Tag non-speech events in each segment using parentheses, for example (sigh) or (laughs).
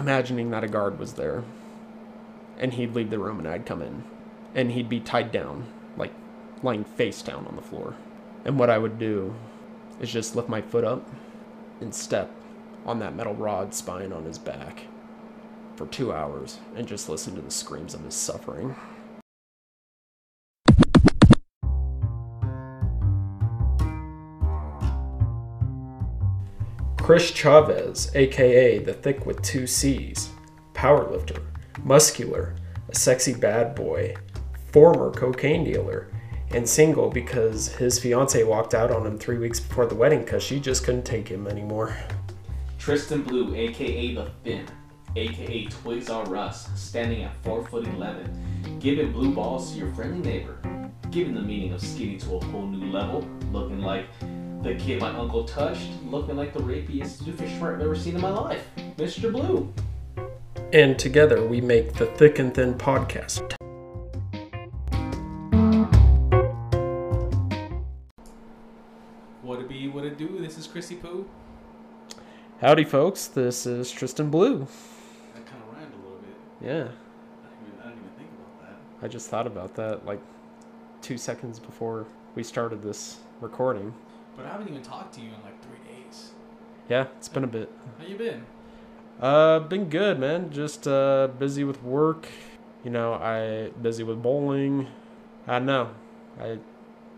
imagining that a guard was there. And he'd leave the room and I'd come in. And he'd be tied down, like lying face down on the floor. And what I would do is just lift my foot up and step on that metal rod spine on his back for two hours and just listen to the screams of his suffering. Chris Chavez, aka the Thick with two C's, powerlifter, muscular, a sexy bad boy, former cocaine dealer, and single because his fiance walked out on him three weeks before the wedding because she just couldn't take him anymore. Tristan Blue, aka The Thin, aka Twigs R Us, standing at 4 foot 11, giving blue balls to your friendly neighbor, giving the meaning of skinny to a whole new level, looking like the kid my uncle touched, looking like the rapiest doofenshmirtz I've ever seen in my life, Mr. Blue. And together we make the Thick and Thin podcast. What it be, what it do? This is Chrissy Poo. Howdy, folks. This is Tristan Blue. That kind of rhymed a little bit. Yeah, I didn't, even, I didn't even think about that. I just thought about that like two seconds before we started this recording. But I haven't even talked to you in like three days. Yeah, it's been a bit. How you been? Uh, been good, man. Just uh, busy with work. You know, I busy with bowling. I don't know. I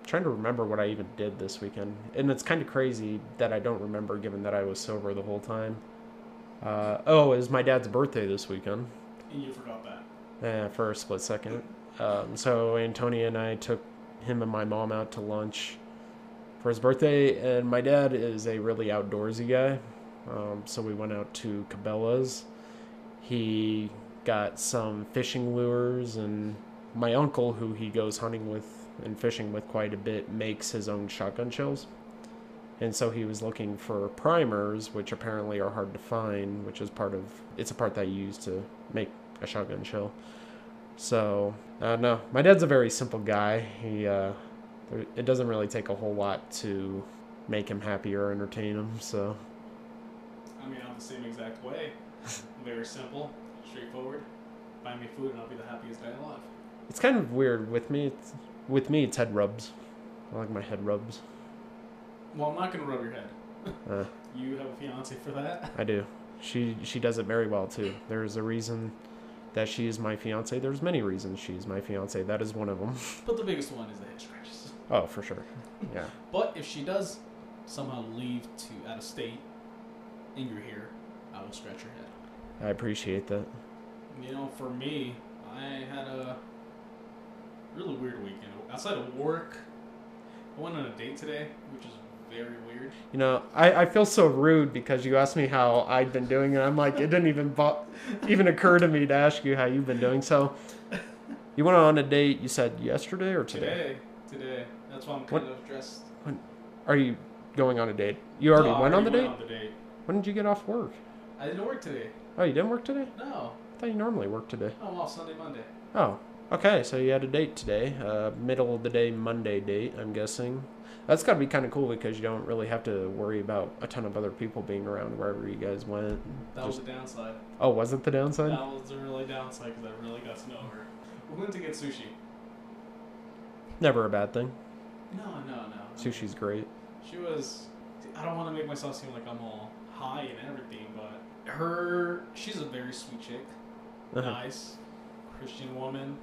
trying to remember what I even did this weekend, and it's kind of crazy that I don't remember, given that I was sober the whole time. Uh, oh, it was my dad's birthday this weekend. And you forgot that. Yeah, for a split second. Um, so Antonia and I took him and my mom out to lunch for his birthday, and my dad is a really outdoorsy guy. Um, so we went out to Cabela's. He got some fishing lures, and my uncle, who he goes hunting with and fishing with quite a bit, makes his own shotgun shells. And so he was looking for primers, which apparently are hard to find, which is part of it's a part that you use to make a shotgun shell. So, I uh, no, my dad's a very simple guy. He, uh, it doesn't really take a whole lot to make him happy or entertain him. So, I mean, I'm the same exact way. (laughs) Very simple, straightforward. Buy me food and I'll be the happiest guy alive. it's kind of weird with me. It's, with me, it's head rubs. I like my head rubs. Well, I'm not gonna rub your head. (laughs) Uh, You have a fiance for that. I do. She she does it very well too. There's a reason that she is my fiance. There's many reasons she's my fiance. That is one of them. But the biggest one is the head scratches. Oh, for sure. Yeah. But if she does somehow leave to out of state and you're here, I will scratch your head. I appreciate that. You know, for me, I had a really weird weekend. Outside of work, I went on a date today, which is very weird. You know, I, I feel so rude because you asked me how I'd been doing, and I'm like, it didn't even bo- even occur to me to ask you how you've been doing. So, you went on a date. You said yesterday or today? Today, today. That's why I'm What- kind of dressed. Are you going on a date? You already No, went on the date. on the date. When did you get off work? I didn't work today. Oh, you didn't work today? No. I thought you normally work today. Oh, well, Sunday, Monday. Oh, okay. So you had a date today, uh, middle of the day Monday date. I'm guessing. That's got to be kind of cool because you don't really have to worry about a ton of other people being around wherever you guys went. That Just- was the downside. Oh, was it the downside? That was the really downside because I really got to know her. We went to get sushi. Never a bad thing. No, no, no. Sushi's great. She was. I don't want to make myself seem like I'm all high and everything, but her. She's a very sweet chick. Uh-huh. Nice, Christian woman.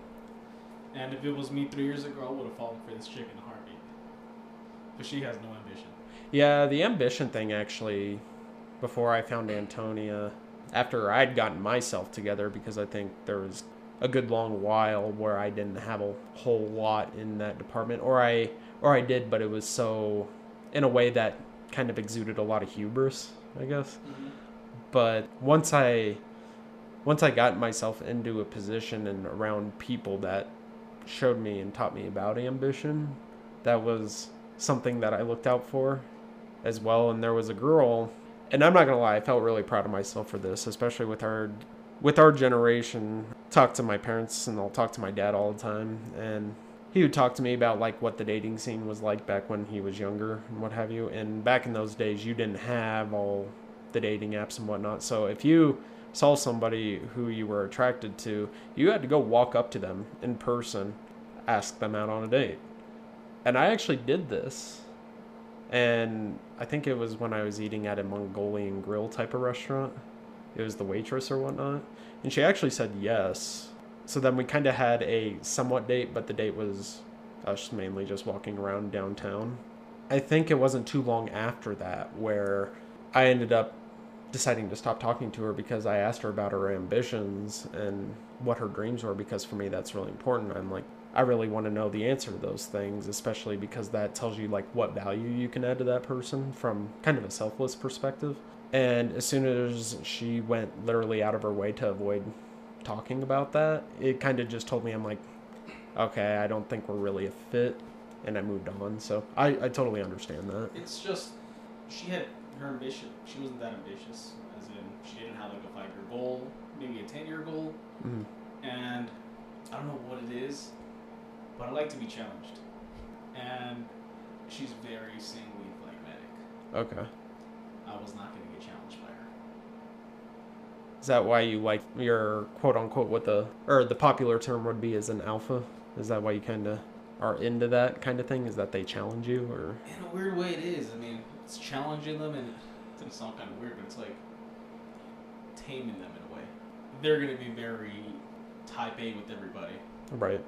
And if it was me three years ago, I would have fallen for this chick in a heartbeat. But she has no ambition. Yeah, the ambition thing actually, before I found Antonia, after I'd gotten myself together, because I think there was a good long while where I didn't have a whole lot in that department, or I, or I did, but it was so, in a way that kind of exuded a lot of hubris, I guess. Mm-hmm. But once I, once I got myself into a position and around people that showed me and taught me about ambition, that was something that I looked out for as well. And there was a girl, and I'm not gonna lie, I felt really proud of myself for this, especially with our with our generation. Talk to my parents and I'll talk to my dad all the time, and he would talk to me about like what the dating scene was like back when he was younger and what have you. And back in those days, you didn't have all the dating apps and whatnot. So if you saw somebody who you were attracted to, you had to go walk up to them in person, ask them out on a date. And I actually did this. And I think it was when I was eating at a Mongolian grill type of restaurant. It was the waitress or whatnot. And she actually said yes. So then we kind of had a somewhat date, but the date was us mainly just walking around downtown. I think it wasn't too long after that where I ended up deciding to stop talking to her because I asked her about her ambitions and what her dreams were because for me that's really important. I'm like I really want to know the answer to those things, especially because that tells you like what value you can add to that person from kind of a selfless perspective. And as soon as she went literally out of her way to avoid talking about that, it kind of just told me I'm like, okay, I don't think we're really a fit, and I moved on. So I, I totally understand that. It's just she had her ambition. She wasn't that ambitious, as in she didn't have like a five-year goal, maybe a ten-year goal, Mhm. and I don't know what it is, but I like to be challenged, and she's very singly phlegmatic. Okay. I was not going to get challenged by her. Is that why you like your quote unquote what the or the popular term would be as an alpha? Is that why you kind of are into that kind of thing? Is that they challenge you or In a weird way, it is. I mean, it's challenging them, and it's gonna sound kind of weird, but it's like taming them in a way. They're gonna be very type A with everybody, right?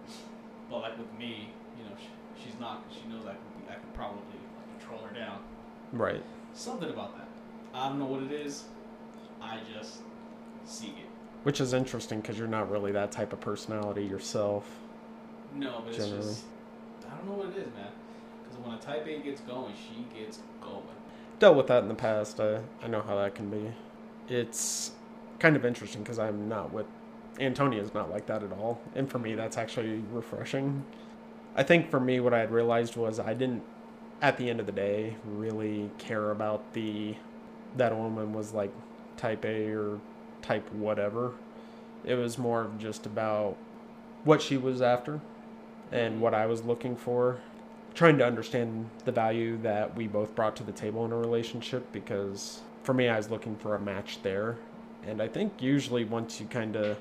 but like with me, you know, she, she's not. She knows I could, I could probably like, control her down. Right. Something about that. I don't know what it is. I just seek it. Which is interesting because you're not really that type of personality yourself. No, but Generally. it's just I don't know what it is, man. Because when a type A gets going, she gets going. Dealt with that in the past. I I know how that can be. It's kind of interesting because I'm not with Antonia's not like that at all, and for me that's actually refreshing. I think for me what I had realized was I didn't at the end of the day really care about the that a woman was like type A or type whatever. It was more of just about what she was after and what I was looking for. Trying to understand the value that we both brought to the table in a relationship because for me I was looking for a match there. And I think usually once you kind of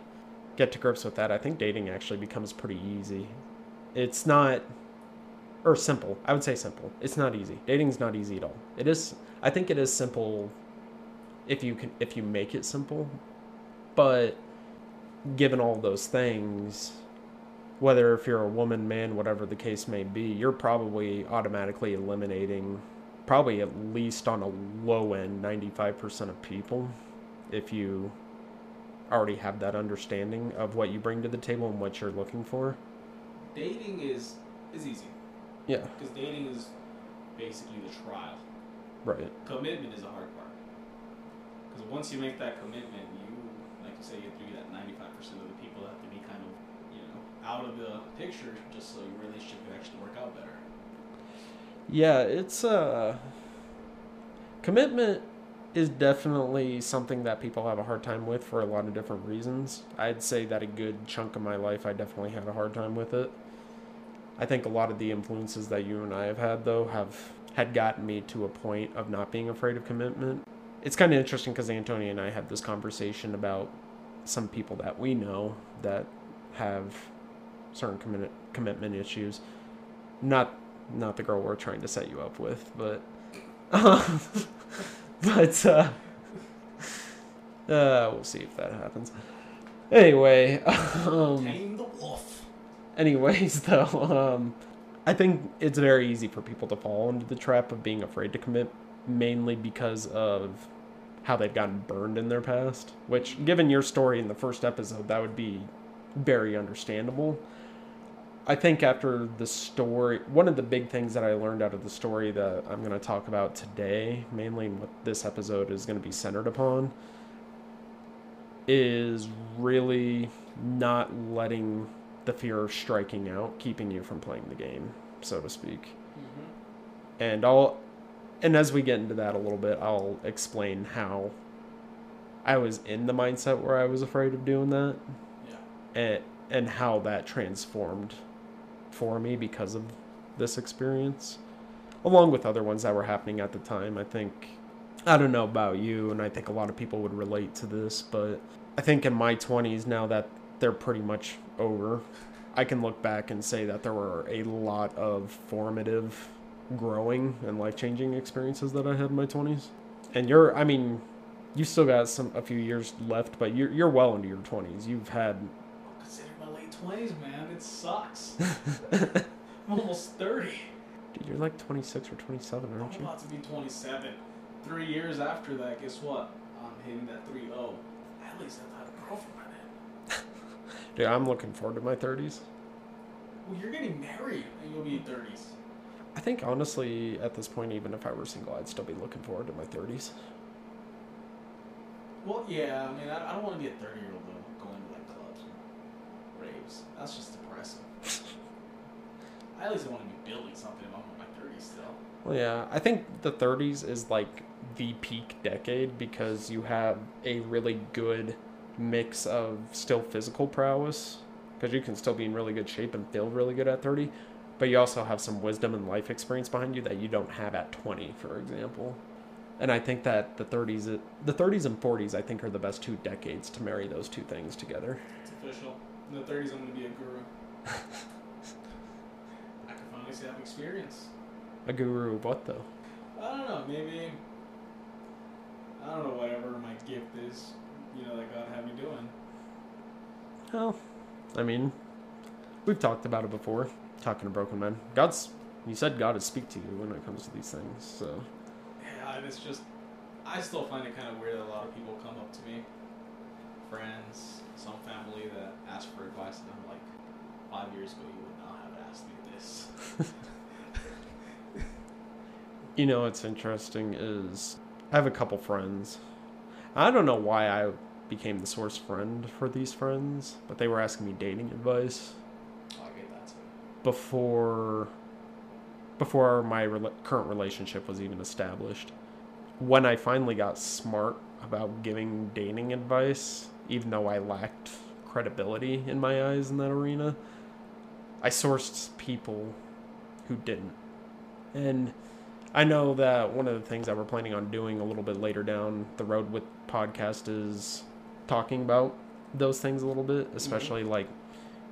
get to grips with that, I think dating actually becomes pretty easy. It's not or simple. I would say simple. It's not easy. Dating's not easy at all. It is I think it is simple if you can if you make it simple. But given all those things, whether if you're a woman, man, whatever the case may be, you're probably automatically eliminating probably at least on a low end 95% of people if you already have that understanding of what you bring to the table and what you're looking for. Dating is is easy Yeah, because dating is basically the trial. right. Commitment is the hard part. Because once you make that commitment, you, like you say, you have to be that 95% of the people have to be kind of, you know, out of the picture just so your relationship can actually work out better. Yeah, it's uh commitment is definitely something that people have a hard time with for a lot of different reasons. I'd say that a good chunk of my life I definitely had a hard time with it. I think a lot of the influences that you and I have had though have had gotten me to a point of not being afraid of commitment. It's kind of interesting because Antonia and I had this conversation about some people that we know that have certain commit- commitment issues. Not not the girl we're trying to set you up with, but (laughs) but uh, uh, we'll see if that happens. Anyway, um, Tame the wolf. anyways, (laughs) though, um, I think it's very easy for people to fall into the trap of being afraid to commit, mainly because of how they've gotten burned in their past. Which, given your story in the first episode, that would be very understandable. I think after the story, one of the big things that I learned out of the story that I'm going to talk about today, mainly what this episode is going to be centered upon, is really not letting the fear of striking out keeping you from playing the game, so to speak. Mm-hmm. And I'll, and as we get into that a little bit, I'll explain how I was in the mindset where I was afraid of doing that Yeah. and and how that transformed for me because of this experience along with other ones that were happening at the time i think I don't know about you, and I think a lot of people would relate to this, but I think in my 20s, now that they're pretty much over, I can look back and say that there were a lot of formative, growing, and life changing experiences that I had in my 20s. And you're, I mean, you still got some a few years left, but you're you're well into your 20s. You've had Consider my late twenties, man. It sucks. (laughs) I'm almost thirty. Dude, you're like 26 or 27, I'm aren't you? about to be 27. Three years after that, guess what? I'm hitting that 3 0. At least I've had a girlfriend by then. Dude, I'm looking forward to my 30s. Well, you're getting married and you'll be in 30s. I think honestly, at this point, even if I were single, I'd still be looking forward to my 30s. Well, yeah, I mean, I, I don't want to be a 30 year old though, going to like clubs and raves. That's just depressing. (laughs) I at least want to be building something I'm in my 30s still. Well, yeah, I think the 30s is like the peak decade because you have a really good mix of still physical prowess because you can still be in really good shape and feel really good at 30, but you also have some wisdom and life experience behind you that you don't have at 20, for example. And I think that the 30s, the 30s and 40s, I think are the best two decades to marry those two things together. It's official. In the 30s, I'm going to be a guru. (laughs) I can finally say I have experience. A guru of what though? I don't know, maybe. I don't know, whatever my gift is, you know, that God had me doing. Well, I mean, we've talked about it before. Talking to broken men, God's. You said God would speak to you when it comes to these things. So Yeah, it's just, I still find it kind of weird that a lot of people come up to me, friends, some family that ask for advice, and I'm like, five years ago you would not have asked me this. (laughs) you know what's interesting is I have a couple friends. I don't know why I became the source friend for these friends, but they were asking me dating advice Oh, I get that too. Before before my rela- current relationship was even established. When I finally got smart about giving dating advice, even though I lacked credibility in my eyes in that arena, I sourced people who didn't. And I know that one of the things that we're planning on doing a little bit later down the road with podcast is talking about those things a little bit, mm-hmm. especially like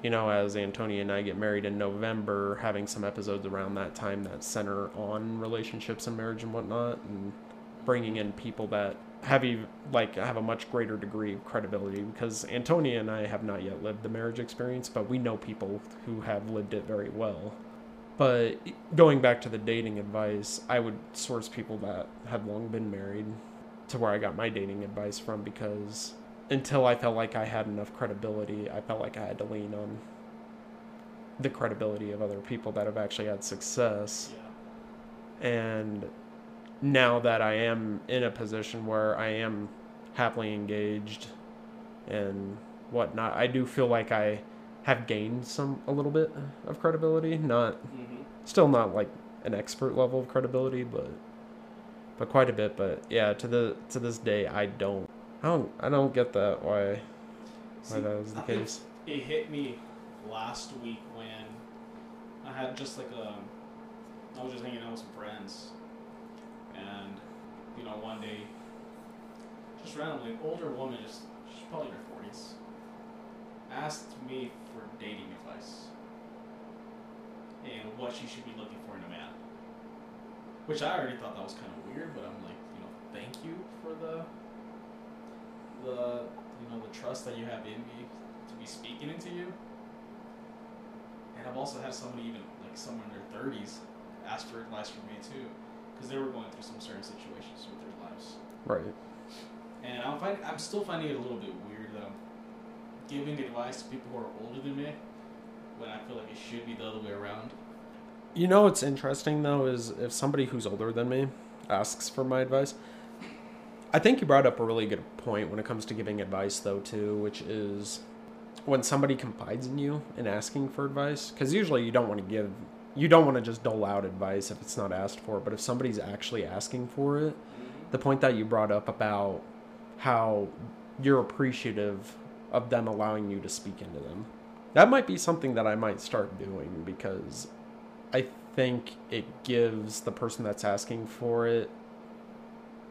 you know, as Antonia and I get married in November, having some episodes around that time that center on relationships and marriage and whatnot, and bringing in people that have you like have a much greater degree of credibility because Antonia and I have not yet lived the marriage experience, but we know people who have lived it very well. But going back to the dating advice, I would source people that had long been married to where I got my dating advice from because until I felt like I had enough credibility, I felt like I had to lean on the credibility of other people that have actually had success. Yeah. And now that I am in a position where I am happily engaged and whatnot, I do feel like I have gained some a little bit of credibility. Not Mm-hmm. still not like an expert level of credibility, but but quite a bit. But yeah, to the to this day, I don't I don't I don't get that why why that was the uh, think case. It hit me last week when I had just like a. I was just hanging out with some friends, and you know, one day, just randomly, an older woman, just she's probably in her forties, asked me for dating advice and what she should be looking for in a man. Which I already thought that was kind of weird, but I'm like, you know, thank you for the the you know the trust that you have in me to be speaking into you. And I've also had somebody even like someone in their thirties ask for advice from me too, because they were going through some certain situations with their lives. Right. And I'm find, I'm still finding it a little bit weird that I'm giving advice to people who are older than me when I feel like it should be the other way around. You know what's interesting though is if somebody who's older than me asks for my advice. I think you brought up a really good point when it comes to giving advice though too, which is when somebody confides in you and asking for advice because usually you don't want to give you don't want to just dole out advice if it's not asked for but if somebody's actually asking for it mm-hmm. the point that you brought up about how you're appreciative of them allowing you to speak into them. That might be something that I might start doing because I think it gives the person that's asking for it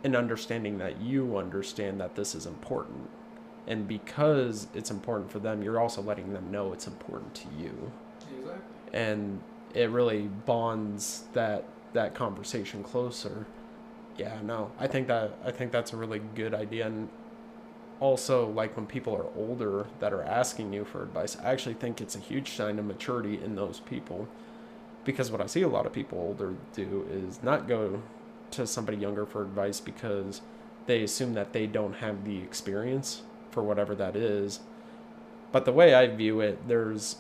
and understanding that you understand that this is important. And because it's important for them, you're also letting them know it's important to you. Exactly. And it really bonds that that conversation closer. Yeah, no. I think that I think that's a really good idea and also like when people are older that are asking you for advice, I actually think it's a huge sign of maturity in those people. Because what I see a lot of people older do is not go to somebody younger for advice because they assume that they don't have the experience for whatever that is. But the way I view it, there's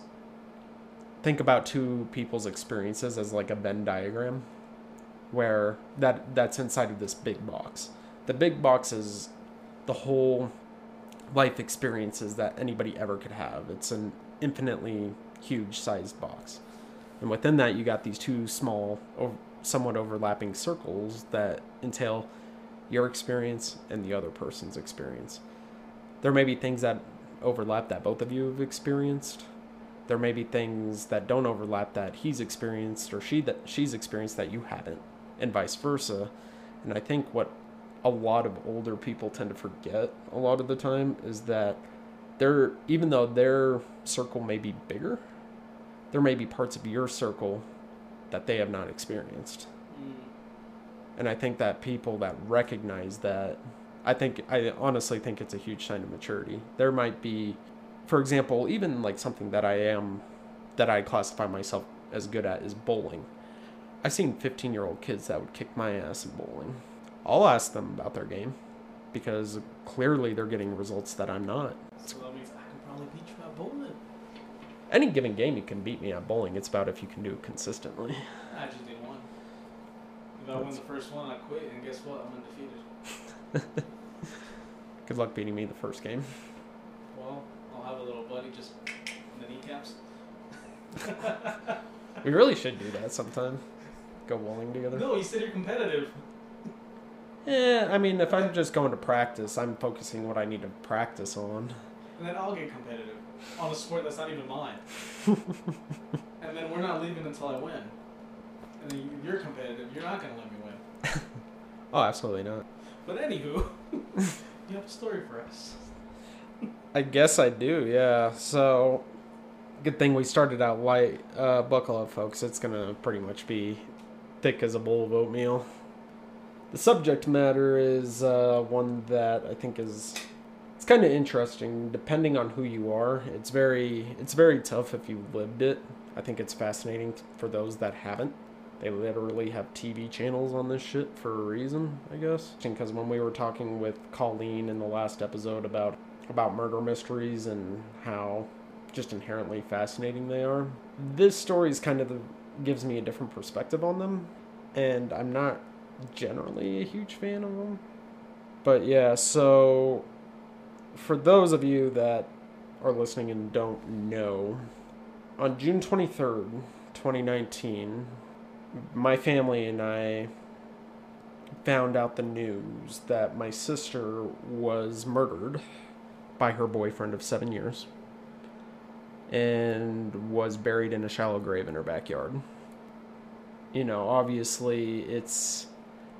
think about two people's experiences as like a Venn diagram where that that's inside of this big box. The big box is the whole life experiences that anybody ever could have. It's an infinitely huge sized box. And within that, you got these two small, somewhat overlapping circles that entail your experience and the other person's experience. There may be things that overlap that both of you have experienced. There may be things that don't overlap that he's experienced or she that she's experienced that you haven't, and vice versa. And I think what a lot of older people tend to forget a lot of the time is that they're even though their circle may be bigger, there may be parts of your circle that they have not experienced. Mm. And I think that people that recognize that, I think, I honestly think it's a huge sign of maturity. There might be, for example, even like something that I am, that I classify myself as good at is bowling. I've seen 15 year old kids that would kick my ass in bowling. I'll ask them about their game because clearly they're getting results that I'm not. So that means I can probably beat you. Any given game, you can beat me at bowling. It's about if you can do it consistently. I just did one. If I win the first one, I quit, and guess what? I'm undefeated. (laughs) Good luck beating me the first game. Well, I'll have a little buddy just in the kneecaps. (laughs) We really should do that sometime. Go bowling together. No, you said you're competitive. (laughs) Yeah, I mean, if I'm just going to practice, I'm focusing what I need to practice on. And then I'll get competitive on a sport that's not even mine. (laughs) and then we're not leaving until I win. And then you- you're competitive. You're not going to let me win. (laughs) Oh, absolutely not. But anywho, (laughs) you have a story for us. I guess I do, yeah. So, good thing we started out light. Uh, buckle up, folks. It's gonna pretty much be thick as a bowl of oatmeal. The subject matter is uh, one that I think is kind of interesting. Depending on who you are, it's very it's very tough if you lived it. I think it's fascinating for those that haven't. They literally have TV channels on this shit for a reason, I guess. Because when we were talking with Colleen in the last episode about about murder mysteries and how just inherently fascinating they are, this story is kind of the, gives me a different perspective on them, and I'm not generally a huge fan of them. But yeah, so for those of you that are listening and don't know, on June 23rd, 2019, my family and I found out the news that my sister was murdered by her boyfriend of seven years and was buried in a shallow grave in her backyard. You know, obviously, it's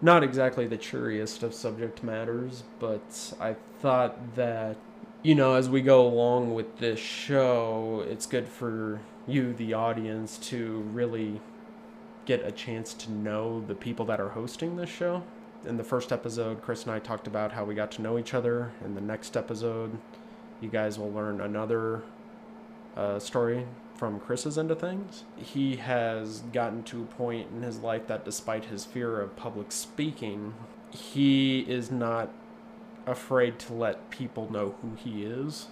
not exactly the cheeriest of subject matters, but I thought that, you know, as we go along with this show, it's good for you, the audience, to really get a chance to know the people that are hosting this show. In the first episode, Chris and I talked about how we got to know each other. In the next episode, you guys will learn another uh, story from Chris's end of things. He has gotten to a point in his life that, despite his fear of public speaking, he is not afraid to let people know who he is.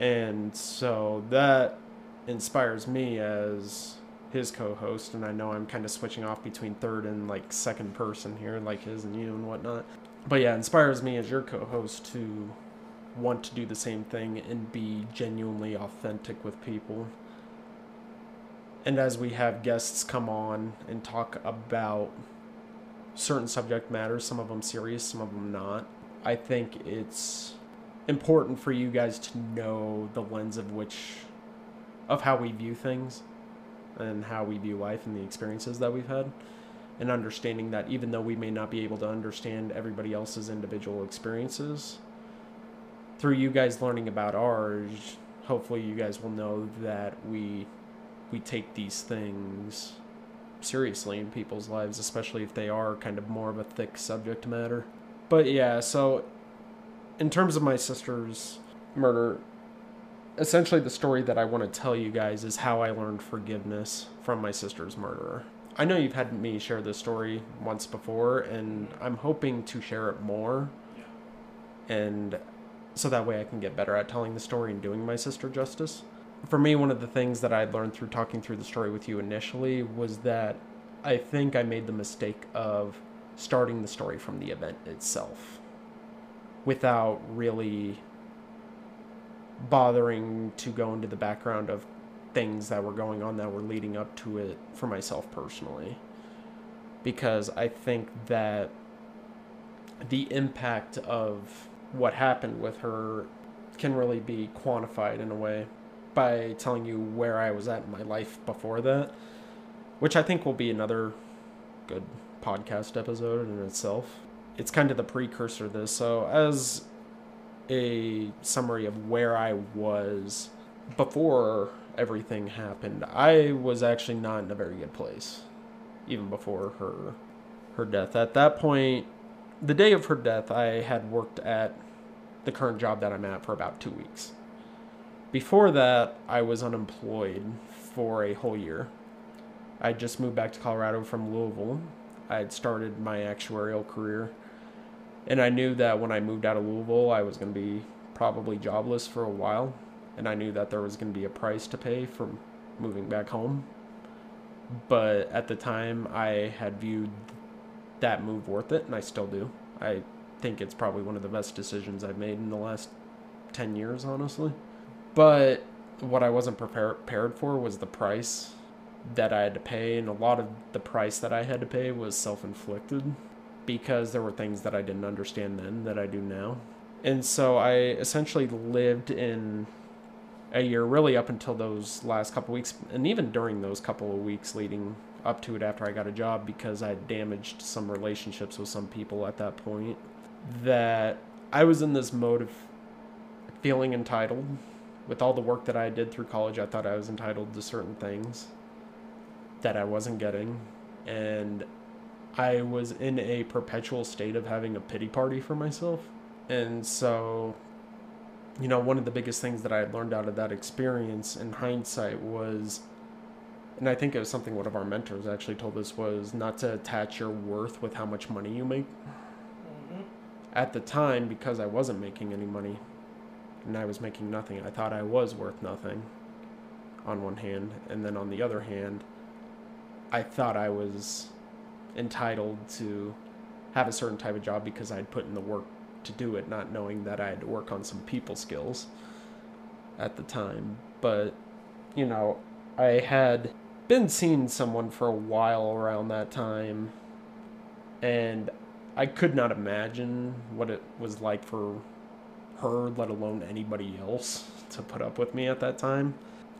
And so that inspires me as his co-host and i know i'm kind of switching off between third and like second person here like his and you and whatnot but yeah inspires me as your co-host to want to do the same thing and be genuinely authentic with people and as we have guests come on and talk about certain subject matters some of them serious some of them not i think it's important for you guys to know the lens of which of how we view things and how we view life and the experiences that we've had. and understanding that even though we may not be able to understand everybody else's individual experiences, through you guys learning about ours, hopefully you guys will know that we we take these things seriously in people's lives, especially if they are kind of more of a thick subject matter. But yeah, so in terms of my sister's murder, essentially the story that I want to tell you guys is how I learned forgiveness from my sister's murderer. I know you've had me share this story once before, and I'm hoping to share it more. And so that way I can get better at telling the story and doing my sister justice. For me, one of the things that I learned through talking through the story with you initially was that I think I made the mistake of starting the story from the event itself without really bothering to go into the background of things that were going on that were leading up to it for myself personally. Because I think that the impact of what happened with her can really be quantified in a way by telling you where I was at in my life before that, which I think will be another good podcast episode in itself. It's kind of the precursor to this. So, as a summary of where I was before everything happened, I was actually not in a very good place, even before her her death. At that point, the day of her death, I had worked at the current job that I'm at for about two weeks. Before that, I was unemployed for a whole year. I just moved back to Colorado from Louisville. I had started my actuarial career. And I knew that when I moved out of Louisville, I was going to be probably jobless for a while. And I knew that there was going to be a price to pay for moving back home. But at the time, I had viewed that move worth it, and I still do. I think it's probably one of the best decisions I've made in the last 10 years, honestly. But what I wasn't prepared for was the price that I had to pay, and a lot of the price that I had to pay was self inflicted because there were things that I didn't understand then that I do now. And so I essentially lived in a year, really up until those last couple weeks, and even during those couple of weeks leading up to it after I got a job because I damaged some relationships with some people at that point that I was in this mode of feeling entitled. With all the work that I did through college, I thought I was entitled to certain things that I wasn't getting. And I was in a perpetual state of having a pity party for myself. And so, you know, one of the biggest things that I had learned out of that experience in hindsight was, and I think it was something one of our mentors actually told us, was not to attach your worth with how much money you make at the time, because I wasn't making any money and I was making nothing, I thought I was worth nothing on one hand. And then on the other hand, I thought I was entitled to have a certain type of job because I'd put in the work to do it, not knowing that I had to work on some people skills at the time. But, you know, I had been seeing someone for a while around that time, and I could not imagine what it was like for her, let alone anybody else, to put up with me at that time.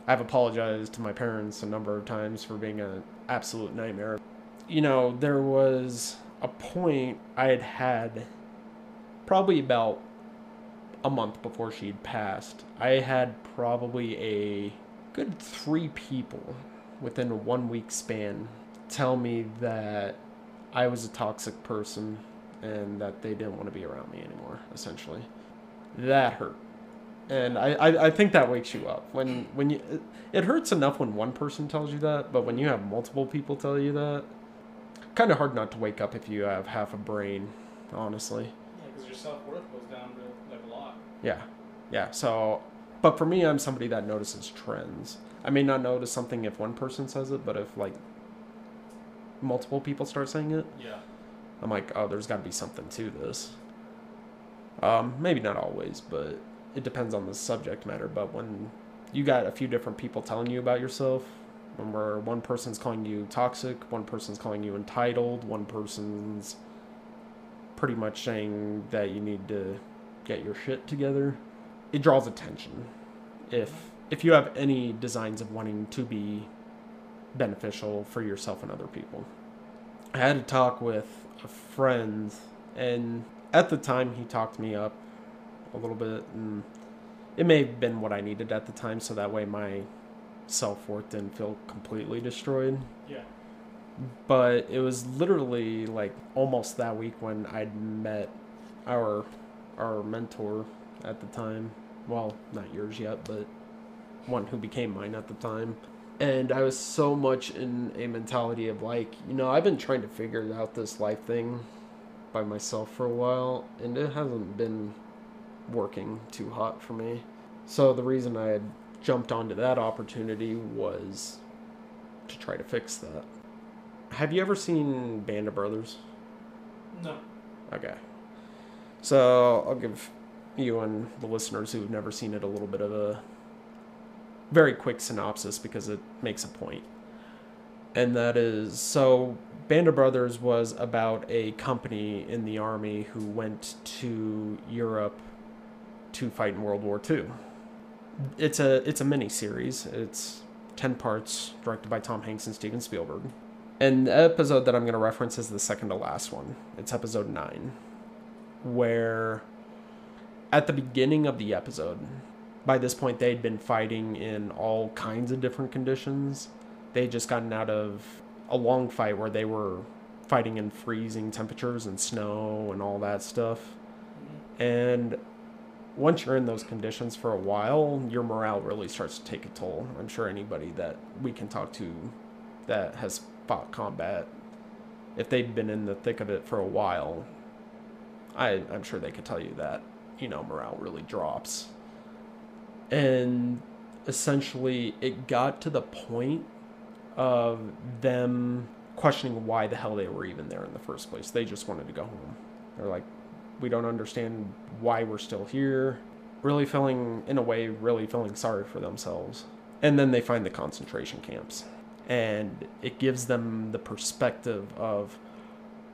I've apologized to my parents a number of times for being an absolute nightmare. You know, there was a point I had had probably about a month before she'd passed. I had probably a good three people within a one week span tell me that I was a toxic person and that they didn't want to be around me anymore, essentially. That hurt. And I, I, I think that wakes you up. When when you it, it hurts enough when one person tells you that, but when you have multiple people tell you that, kind of hard not to wake up if you have half a brain, honestly. Yeah, because your self worth goes down like a lot. Yeah. Yeah. So, but for me, I'm somebody that notices trends. I may not notice something if one person says it, but if like multiple people start saying it, Yeah. I'm like, oh, there's got to be something to this. Um, maybe not always, but it depends on the subject matter. But when you got a few different people telling you about yourself, when where one person's calling you toxic, one person's calling you entitled, one person's pretty much saying that you need to get your shit together, it draws attention. If if you have any designs of wanting to be beneficial for yourself and other people. I had a talk with a friend, and at the time he talked me up a little bit, and it may have been what I needed at the time, so that way my self worth didn't feel completely destroyed. Yeah. But it was literally like almost that week when I'd met our our mentor at the time. Well, not yours yet, but one who became mine at the time. And I was so much in a mentality of like, you know, I've been trying to figure out this life thing by myself for a while, and it hasn't been working too hot for me. So the reason I had jumped onto that opportunity was to try to fix that. Have you ever seen Band of Brothers? No. Okay. So I'll give you and the listeners who've never seen it a little bit of a very quick synopsis because it makes a point. And that is so Band of Brothers was about a company in the army who went to Europe to fight in World War II. It's a it's a mini series. It's ten parts, directed by Tom Hanks and Steven Spielberg. And the episode that I'm going to reference is the second to last one. It's episode nine, where at the beginning of the episode, by this point they'd been fighting in all kinds of different conditions. They'd just gotten out of a long fight where they were fighting in freezing temperatures and snow and all that stuff. And once you're in those conditions for a while, your morale really starts to take a toll. I'm sure anybody that we can talk to that has fought combat, if they've been in the thick of it for a while, I, I'm sure they could tell you that, you know, morale really drops. And essentially, it got to the point of them questioning why the hell they were even there in the first place. They just wanted to go home. They're like, we don't understand why we're still here. Really feeling, in a way, really feeling sorry for themselves. And then they find the concentration camps. And it gives them the perspective of,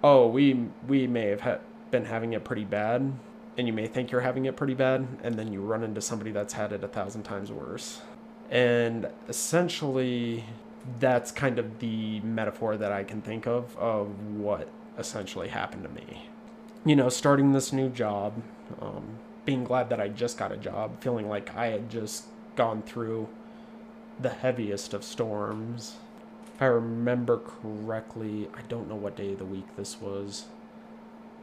oh, we we may have ha- been having it pretty bad, and you may think you're having it pretty bad, and then you run into somebody that's had it a thousand times worse. And essentially, that's kind of the metaphor that I can think of of what essentially happened to me. You know, starting this new job, um, being glad that I just got a job, feeling like I had just gone through the heaviest of storms. If I remember correctly, I don't know what day of the week this was.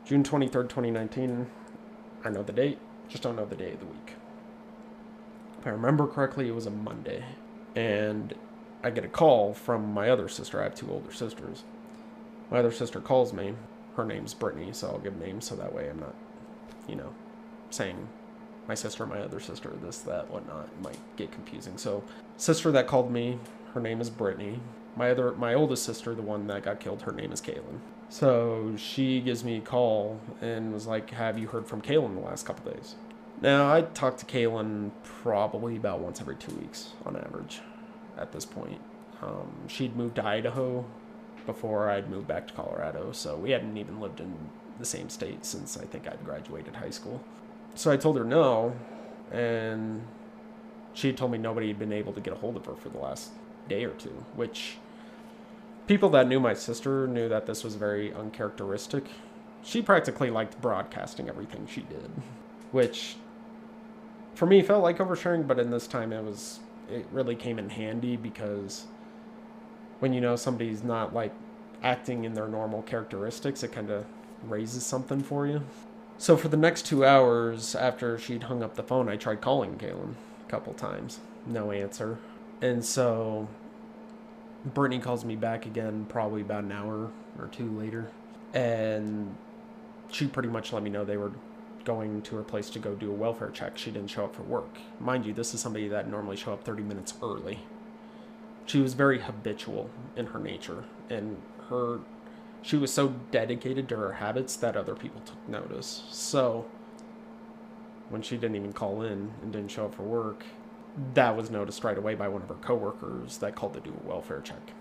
June 23rd, 2019. I know the date, just don't know the day of the week. If I remember correctly, it was a Monday. And I get a call from my other sister. I have two older sisters. My other sister calls me. Her name's Brittany, so I'll give names so that way I'm not, you know, saying my sister, my other sister, this, that, whatnot. It might get confusing. So, sister that called me, her name is Brittany. My other, my oldest sister, the one that got killed, her name is Kaylin. So she gives me a call and was like, "Have you heard from Kaylin the last couple days?" Now I talk to Kaylin probably about once every two weeks on average at this point. Um, she'd moved to Idaho before I'd moved back to Colorado, so we hadn't even lived in the same state since I think I'd graduated high school. So I told her no, and she told me nobody had been able to get a hold of her for the last day or two, which people that knew my sister knew that this was very uncharacteristic. She practically liked broadcasting everything she did, which for me felt like oversharing, but in this time it was it really came in handy because when you know somebody's not like acting in their normal characteristics, it kind of raises something for you. So for the next two hours after she'd hung up the phone, I tried calling Kaylin a couple times. No answer. And so Brittany calls me back again, probably about an hour or two later. And she pretty much let me know they were going to her place to go do a welfare check. She didn't show up for work. Mind you, this is somebody that normally show up 30 minutes early. She was very habitual in her nature and her she was so dedicated to her habits that other people took notice. So when she didn't even call in and didn't show up for work, that was noticed right away by one of her coworkers that called to do a welfare check.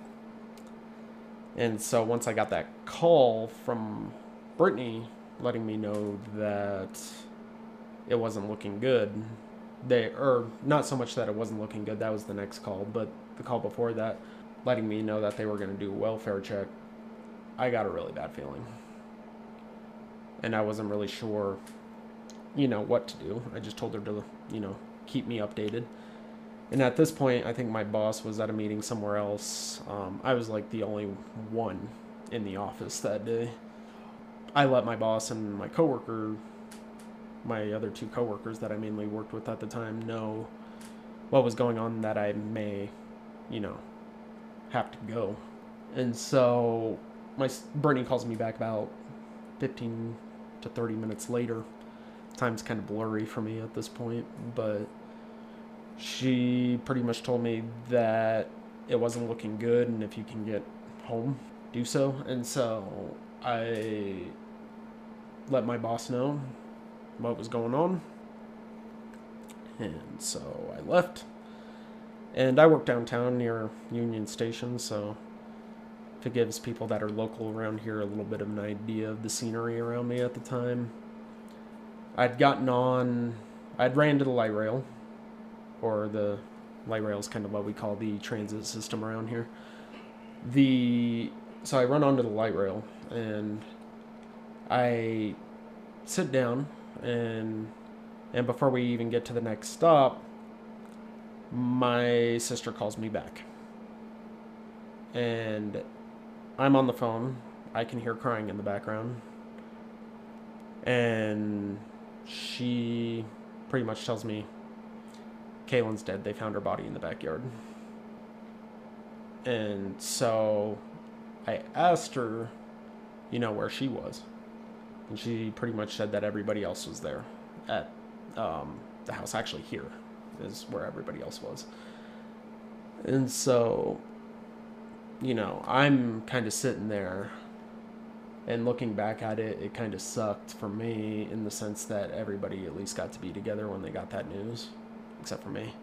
And so once I got that call from Brittany letting me know that it wasn't looking good, they or not so much that it wasn't looking good, that was the next call, but the call before that letting me know that they were going to do a welfare check I got a really bad feeling. And I wasn't really sure, you know, what to do. I just told her to, you know, keep me updated. And at this point, I think my boss was at a meeting somewhere else. Um, I was like the only one in the office that day. I let my boss and my coworker, my other two coworkers that I mainly worked with at the time, know what was going on that I may, you know, have to go. And so my Brittany calls me back about 15 to 30 minutes later. Time's kind of blurry for me at this point, but she pretty much told me that it wasn't looking good and if you can get home, do so. And so I let my boss know what was going on. And so I left. And I work downtown near Union Station, so it gives people that are local around here a little bit of an idea of the scenery around me at the time. I'd gotten on, I'd ran to the light rail, or the light rail is kind of what we call the transit system around here. The so I run onto the light rail and I sit down and and before we even get to the next stop, my sister calls me back. And I'm on the phone. I can hear crying in the background. And she pretty much tells me Kaylin's dead. They found her body in the backyard. And so I asked her, you know, where she was. And she pretty much said that everybody else was there at um, the house. Actually, here is where everybody else was. And so, you know, I'm kind of sitting there and looking back at it, it kind of sucked for me in the sense that everybody at least got to be together when they got that news, except for me.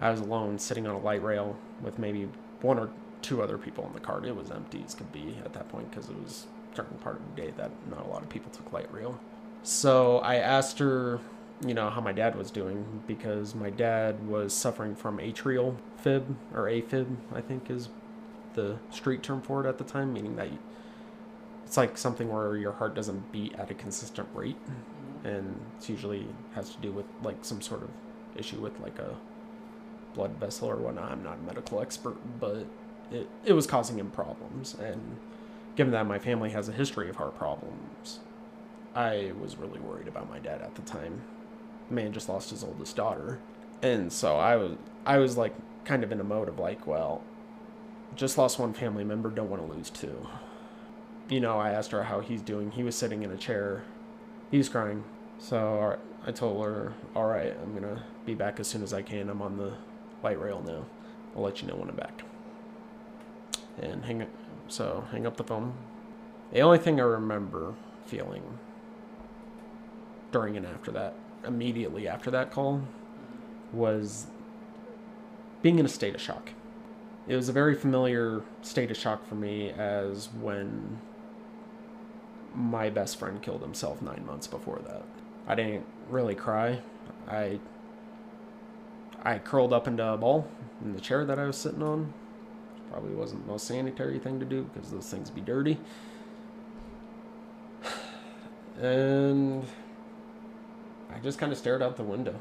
I was alone sitting on a light rail with maybe one or two other people in the cart. It was empty as could be at that point because it was certain part of the day that not a lot of people took light rail. So I asked her, you know, how my dad was doing because my dad was suffering from atrial fib or AFib, I think is the street term for it at the time, meaning that it's like something where your heart doesn't beat at a consistent rate, mm-hmm. and it's usually has to do with like some sort of issue with like a blood vessel or whatnot. I'm not a medical expert, but it, it was causing him problems. And given that my family has a history of heart problems, I was really worried about my dad at the time. The man just lost his oldest daughter. And so I was I was like kind of in a mode of like, well, just lost one family member, don't want to lose two. You know, I asked her how he's doing. He was sitting in a chair. He was crying. So I told her, all right, I'm going to be back as soon as I can. I'm on the light rail now. I'll let you know when I'm back. And hang up, so hang up the phone. The only thing I remember feeling during and after that, immediately after that call, was being in a state of shock. It was a very familiar state of shock for me as when my best friend killed himself nine months before that. I didn't really cry. I I curled up into a ball in the chair that I was sitting on. Probably wasn't the most sanitary thing to do because those things be dirty. And I just kind of stared out the window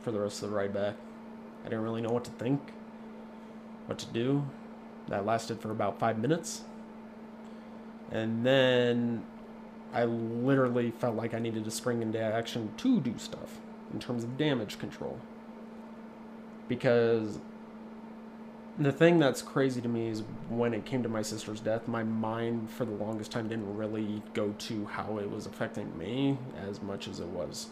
for the rest of the ride back. I didn't really know what to think, what to do. That lasted for about five minutes. And then I literally felt like I needed to spring into action to do stuff in terms of damage control. Because the thing that's crazy to me is when it came to my sister's death, my mind for the longest time didn't really go to how it was affecting me as much as it was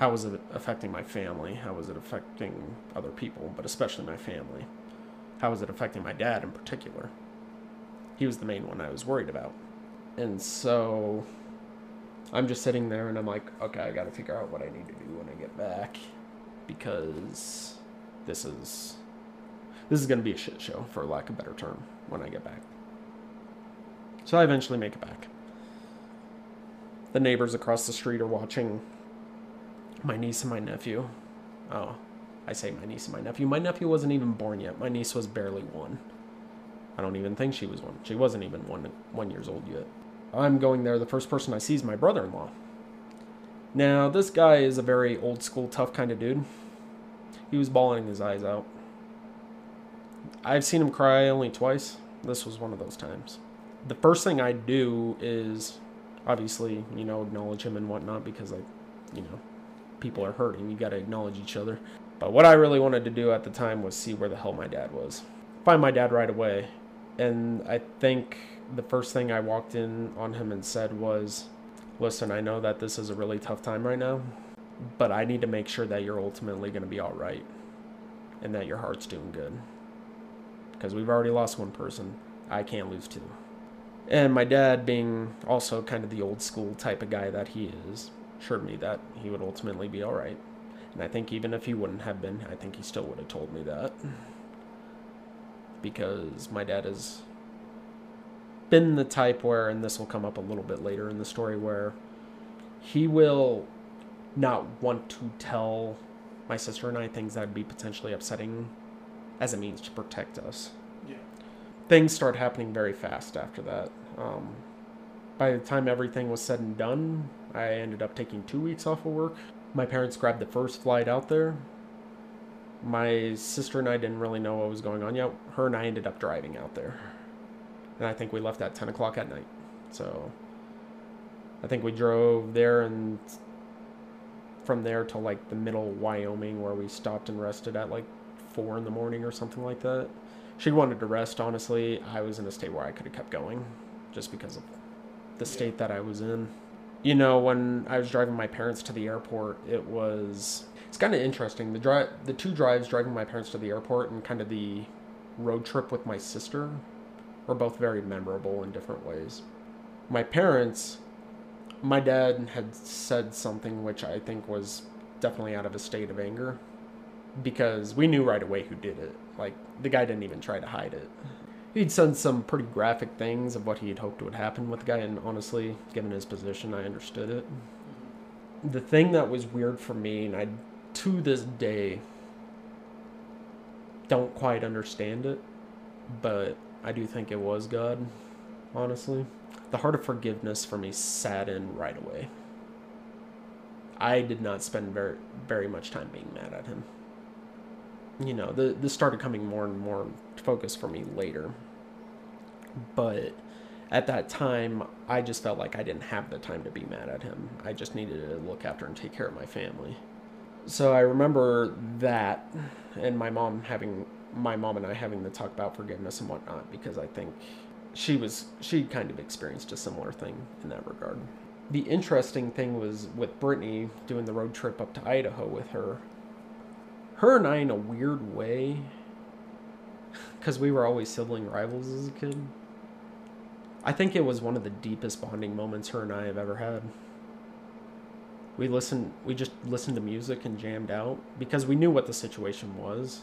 how was it affecting my family? How was it affecting other people, but especially my family? How was it affecting my dad in particular? He was the main one I was worried about. And so I'm just sitting there and I'm like, okay, I got to figure out what I need to do when I get back because this is this is going to be a shit show for lack of a better term when I get back. So I eventually make it back. The neighbors across the street are watching my niece and my nephew. Oh, I say my niece and my nephew. My nephew wasn't even born yet. My niece was barely one. I don't even think she was one. She wasn't even one one years old yet. I'm going there. The first person I see is my brother-in-law. Now this guy is a very old school, tough kind of dude. He was bawling his eyes out. I've seen him cry only twice. This was one of those times. The first thing I do is obviously, you know, acknowledge him and whatnot because I, you know, people are hurting. You got to acknowledge each other. But what I really wanted to do at the time was see where the hell my dad was. Find my dad right away. And I think the first thing I walked in on him and said was, Listen, I know that this is a really tough time right now, but I need to make sure that you're ultimately going to be all right and that your heart's doing good. Because we've already lost one person. I can't lose two. And my dad, being also kind of the old school type of guy that he is, assured me that he would ultimately be all right. And I think even if he wouldn't have been, I think he still would have told me that. Because my dad has been the type where, and this will come up a little bit later in the story, where he will not want to tell my sister and I things that would be potentially upsetting as a means to protect us. Yeah. Things start happening very fast after that. Um, by the time everything was said and done, I ended up taking two weeks off of work. My parents grabbed the first flight out there. My sister and I didn't really know what was going on yet. Her and I ended up driving out there. And I think we left at 10 o'clock at night. So I think we drove there and from there to like the middle Wyoming where we stopped and rested at like four in the morning or something like that. She wanted to rest, honestly. I was in a state where I could have kept going just because of the state that I was in. You know, when I was driving my parents to the airport, it was it's kind of interesting. The drive the two drives driving my parents to the airport and kind of the road trip with my sister were both very memorable in different ways. My parents my dad had said something which I think was definitely out of a state of anger because we knew right away who did it. Like the guy didn't even try to hide it. He'd said some pretty graphic things of what he had hoped would happen with the guy, and honestly, given his position, I understood it. The thing that was weird for me, and I to this day don't quite understand it, but I do think it was God, honestly. The heart of forgiveness for me in right away. I did not spend very very much time being mad at him. You know, the this started coming more and more focus for me later. But at that time, I just felt like I didn't have the time to be mad at him. I just needed to look after and take care of my family. So I remember that and my mom having my mom and I having to talk about forgiveness and whatnot because I think she was she kind of experienced a similar thing in that regard. The interesting thing was with Brittany doing the road trip up to Idaho with her. Her and I, in a weird way, because we were always sibling rivals as a kid. I think it was one of the deepest bonding moments her and I have ever had. We listened, we just listened to music and jammed out because we knew what the situation was,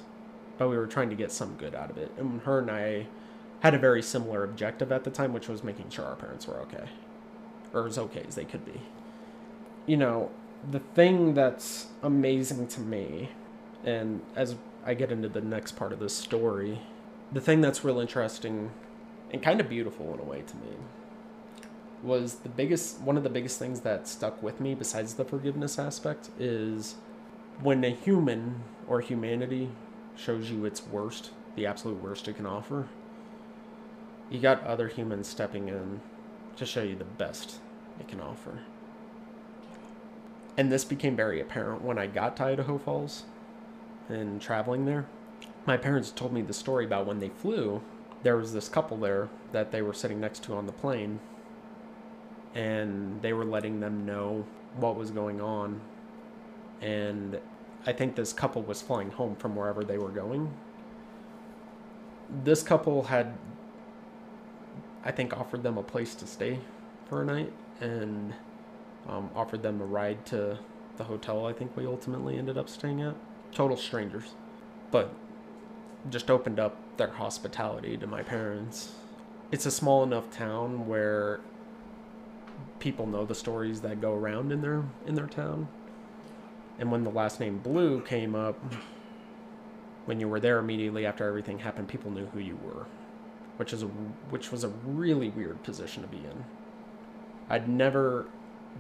but we were trying to get some good out of it. And her and I had a very similar objective at the time, which was making sure our parents were okay, or as okay as they could be. You know, the thing that's amazing to me, and as I get into the next part of this story, the thing that's real interesting and kind of beautiful in a way to me was the biggest one of the biggest things that stuck with me besides the forgiveness aspect is when a human or humanity shows you its worst, the absolute worst it can offer. You got other humans stepping in to show you the best it can offer. And this became very apparent when I got to Idaho Falls and traveling there. My parents told me the story about when they flew. There was this couple there that they were sitting next to on the plane, and they were letting them know what was going on. And I think this couple was flying home from wherever they were going. This couple had, I think, offered them a place to stay for a night and um, offered them a ride to the hotel I think we ultimately ended up staying at. Total strangers. But just opened up their hospitality to my parents. It's a small enough town where people know the stories that go around in their in their town. And when the last name Blue came up, when you were there immediately after everything happened, people knew who you were. Which is a which was a really weird position to be in. I'd never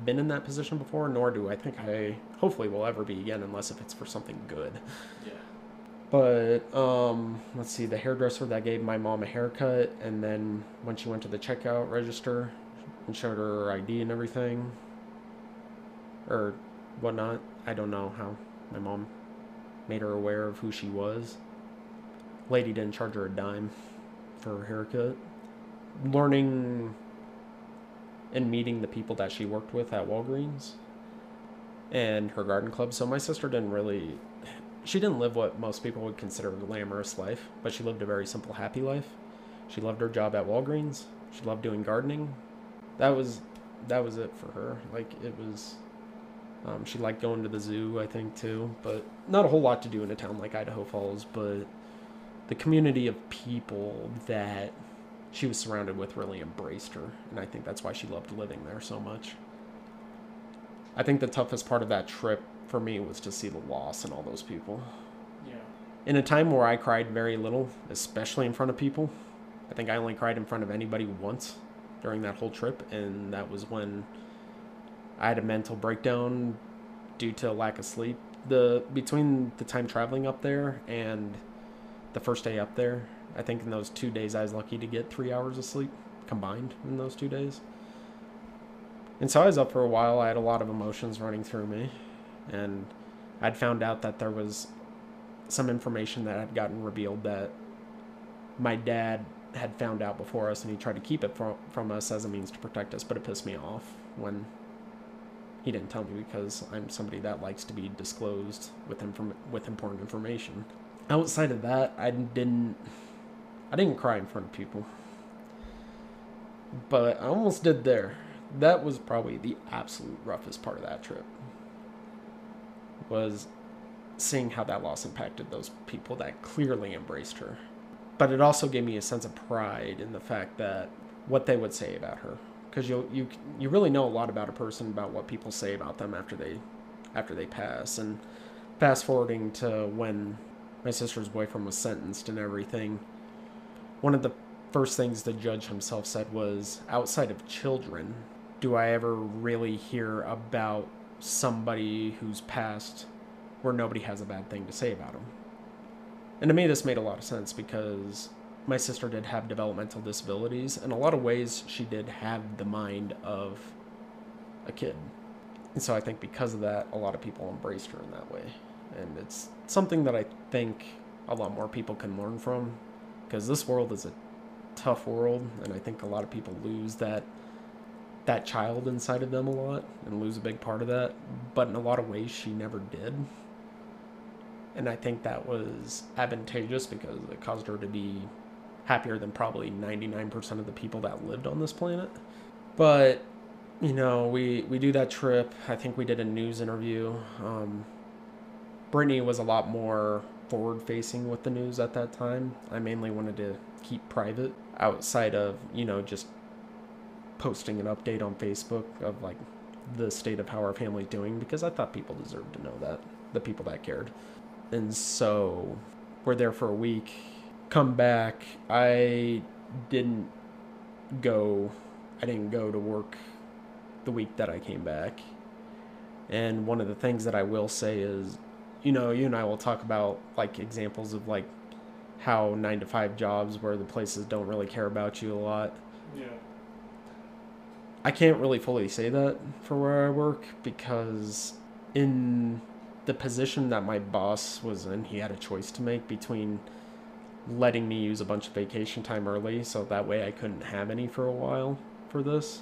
been in that position before, nor do I think I hopefully will ever be again, unless if it's for something good. Yeah. But um, let's see, the hairdresser that gave my mom a haircut, and then when she went to the checkout register and showed her her ID and everything, or whatnot, I don't know how my mom made her aware of who she was. Lady didn't charge her a dime for her haircut. Learning and meeting the people that she worked with at Walgreens and her garden club. So my sister didn't really she didn't live what most people would consider a glamorous life, but she lived a very simple, happy life. She loved her job at Walgreens. She loved doing gardening. That was that was it for her. Like it was um, she liked going to the zoo, I think, too, but not a whole lot to do in a town like Idaho Falls. But the community of people that she was surrounded with really embraced her, and I think that's why she loved living there so much. I think the toughest part of that trip for me was to see the loss in all those people. Yeah. In a time where I cried very little, especially in front of people, I think I only cried in front of anybody once during that whole trip, and that was when I had a mental breakdown due to lack of sleep. The between the time traveling up there and the first day up there, I think in those two days I was lucky to get three hours of sleep combined in those two days. And so I was up for a while. I had a lot of emotions running through me, and I'd found out that there was some information that had gotten revealed that my dad had found out before us, and he tried to keep it from from us as a means to protect us. But it pissed me off when he didn't tell me because I'm somebody that likes to be disclosed with inform- with important information. Outside of that, I didn't I didn't cry in front of people. But I almost did there. That was probably the absolute roughest part of that trip. Was seeing how that loss impacted those people that clearly embraced her. But it also gave me a sense of pride in the fact that what they would say about her because you you you really know a lot about a person about what people say about them after they after they pass and fast forwarding to when my sister's boyfriend was sentenced and everything one of the first things the judge himself said was outside of children do i ever really hear about somebody who's passed where nobody has a bad thing to say about them and to me this made a lot of sense because my sister did have developmental disabilities. In a lot of ways, she did have the mind of a kid. And so I think because of that, a lot of people embraced her in that way. And it's something that I think a lot more people can learn from because this world is a tough world and I think a lot of people lose that that child inside of them a lot and lose a big part of that, but in a lot of ways she never did. And I think that was advantageous because it caused her to be happier than probably 99% of the people that lived on this planet. But, you know, we, we do that trip. I think we did a news interview. Um, Brittany was a lot more forward facing with the news at that time. I mainly wanted to keep private outside of, you know, just posting an update on Facebook of like the state of how our family's doing because I thought people deserved to know that, the people that cared. And so we're there for a week come back, I didn't go. I didn't go to work the week that I came back. And one of the things that I will say is, you know, you and I will talk about like examples of like how nine to five jobs where the places don't really care about you a lot. Yeah. I can't really fully say that for where I work because in the position that my boss was in, he had a choice to make between letting me use a bunch of vacation time early so that way I couldn't have any for a while for this.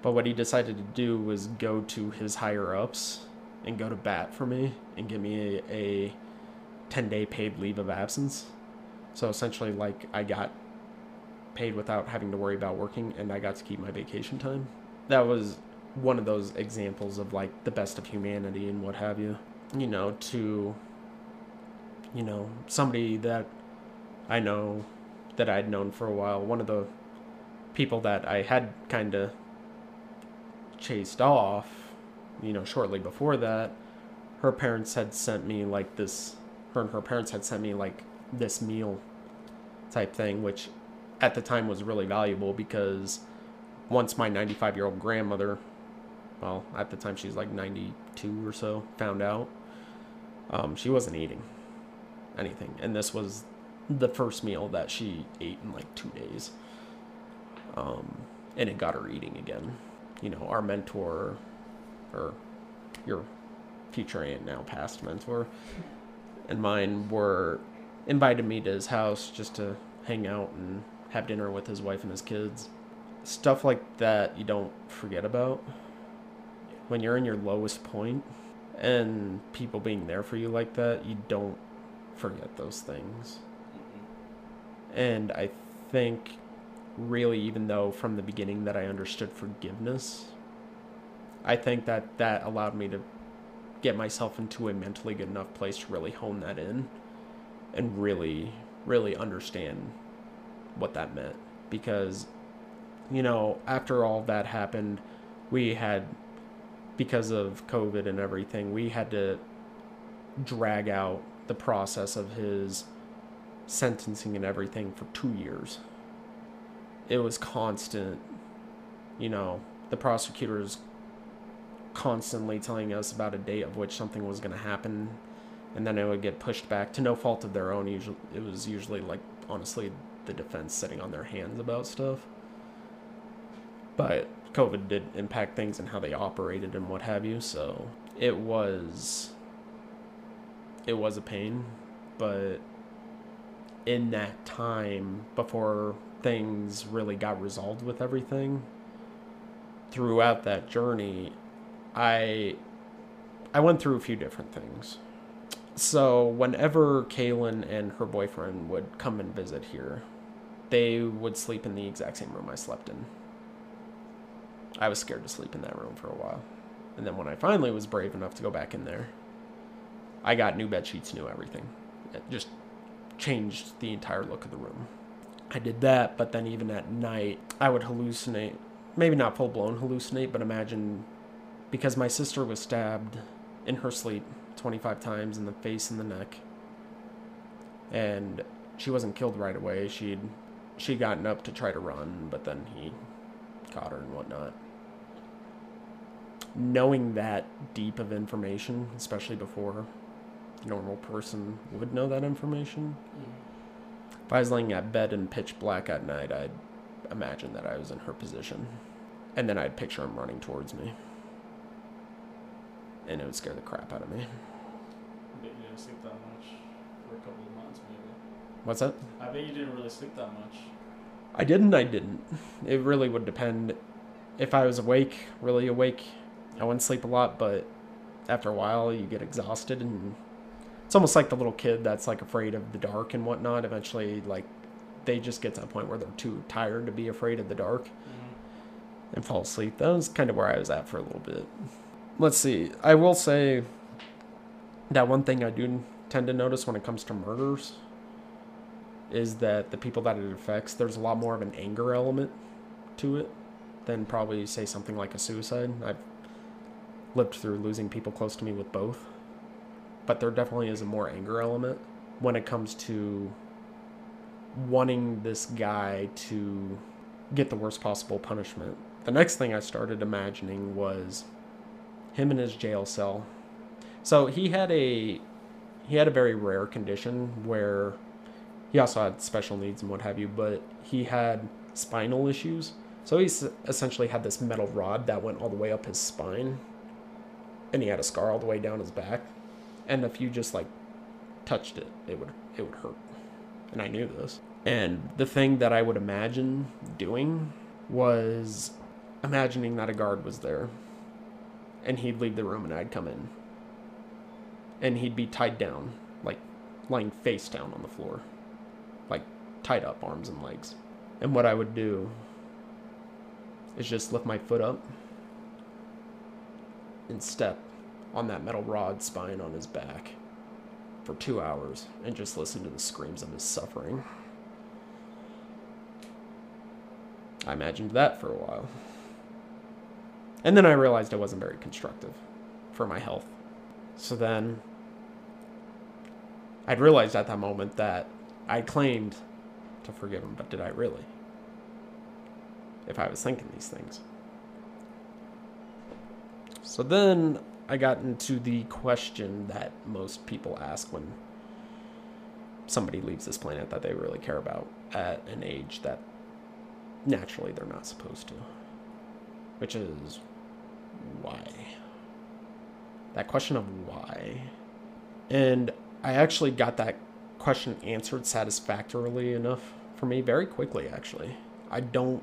But what he decided to do was go to his higher ups and go to bat for me and give me a, a 10 day paid leave of absence. So essentially, like, I got paid without having to worry about working and I got to keep my vacation time. That was one of those examples of like the best of humanity and what have you. You know, to, you know, somebody that I know that I'd known for a while. One of the people that I had kind of chased off, you know, shortly before that, her parents had sent me like this, her and her parents had sent me like this meal type thing, which at the time was really valuable because once my 95 year old grandmother, well, at the time she's like 92 or so, found out, um, she wasn't eating anything. And this was the first meal that she ate in like two days. Um, and it got her eating again. You know, our mentor, or your future aunt, now past mentor, and mine were invited me to his house just to hang out and have dinner with his wife and his kids. Stuff like that you don't forget about when you're in your lowest point and people being there for you like that, you don't forget those things. And I think really even though from the beginning that I understood forgiveness, I think that that allowed me to get myself into a mentally good enough place to really hone that in and really really understand what that meant. Because you know after all that happened we had because of covid and everything we had to drag out the process of his sentencing and everything for 2 years. It was constant you know the prosecutors constantly telling us about a date of which something was going to happen and then it would get pushed back to no fault of their own usually it was usually like honestly the defense sitting on their hands about stuff. But covid did impact things and how they operated and what have you so it was it was a pain but in that time before things really got resolved with everything throughout that journey i i went through a few different things so whenever Kaylin and her boyfriend would come and visit here, they would sleep in the exact same room I slept in. I was scared to sleep in that room for a while. And then when I finally was brave enough to go back in there, I got new bed sheets, new everything. It just changed the entire look of the room. I did that, but then even at night, I would hallucinate. Maybe not full blown hallucinate, but imagine because my sister was stabbed in her sleep 25 times in the face and the neck. And she wasn't killed right away. She'd she'd gotten up to try to run, but then he caught her and whatnot. Knowing that deep of information, especially before a normal person would know that information. Mm. If I was laying at bed in pitch black at night, I'd imagine that I was in her position. And then I'd picture him running towards me and it would scare the crap out of me. I bet you didn't sleep that much for a couple of months, maybe. What's that? I bet you didn't really sleep that much. I didn't. I didn't. It really would depend. If I was awake, really awake, I wouldn't sleep a lot. But after a while, you get exhausted, and it's almost like the little kid that's like afraid of the dark and whatnot. Eventually, like they just get to a point where they're too tired to be afraid of the dark mm-hmm. and fall asleep. That was kind of where I was at for a little bit let's see. I will say that one thing I do tend to notice when it comes to murders is that the people that it affects, there's a lot more of an anger element to it than probably say something like a suicide. I've lived through losing people close to me with both, but there definitely is a more anger element when it comes to wanting this guy to get the worst possible punishment. The next thing I started imagining was him in his jail cell. So he had a he had a very rare condition where he also had special needs and what have you, but he had spinal issues. So he essentially had this metal rod that went all the way up his spine, and he had a scar all the way down his back. And if you just like touched it, it would it would hurt. And I knew this. And the thing that I would imagine doing was imagining that a guard was there and he'd leave the room and I'd come in. And he'd be tied down, like lying face down on the floor, like tied up, arms and legs. And what I would do is just lift my foot up and step on that metal rod spine on his back for two hours and just listen to the screams of his suffering. I imagined that for a while. And then I realized it wasn't very constructive for my health. So then I'd realized at that moment that I claimed to forgive him, but did I really? If I was thinking these things. So then I got into the question that most people ask when somebody leaves this planet that they really care about at an age that naturally they're not supposed to. Which is why? That question of why. And I actually got that question answered satisfactorily enough for me very quickly, actually. I don't.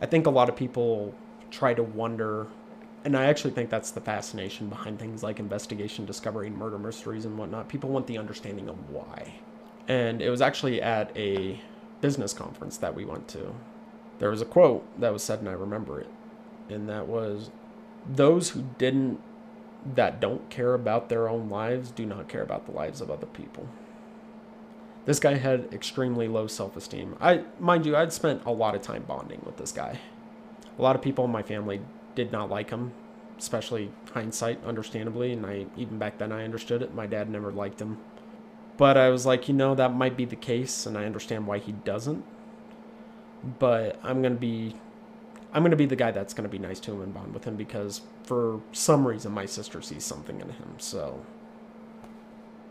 I think a lot of people try to wonder, and I actually think that's the fascination behind things like investigation, discovery, murder mysteries, and whatnot. People want the understanding of why. And it was actually at a business conference that we went to. There was a quote that was said, and I remember it. And that was Those who didn't, that don't care about their own lives, do not care about the lives of other people. This guy had extremely low self esteem. I, mind you, I'd spent a lot of time bonding with this guy. A lot of people in my family did not like him, especially hindsight, understandably. And I, even back then, I understood it. My dad never liked him. But I was like, you know, that might be the case, and I understand why he doesn't. But I'm gonna be, I'm gonna be the guy that's gonna be nice to him and bond with him because for some reason my sister sees something in him. So,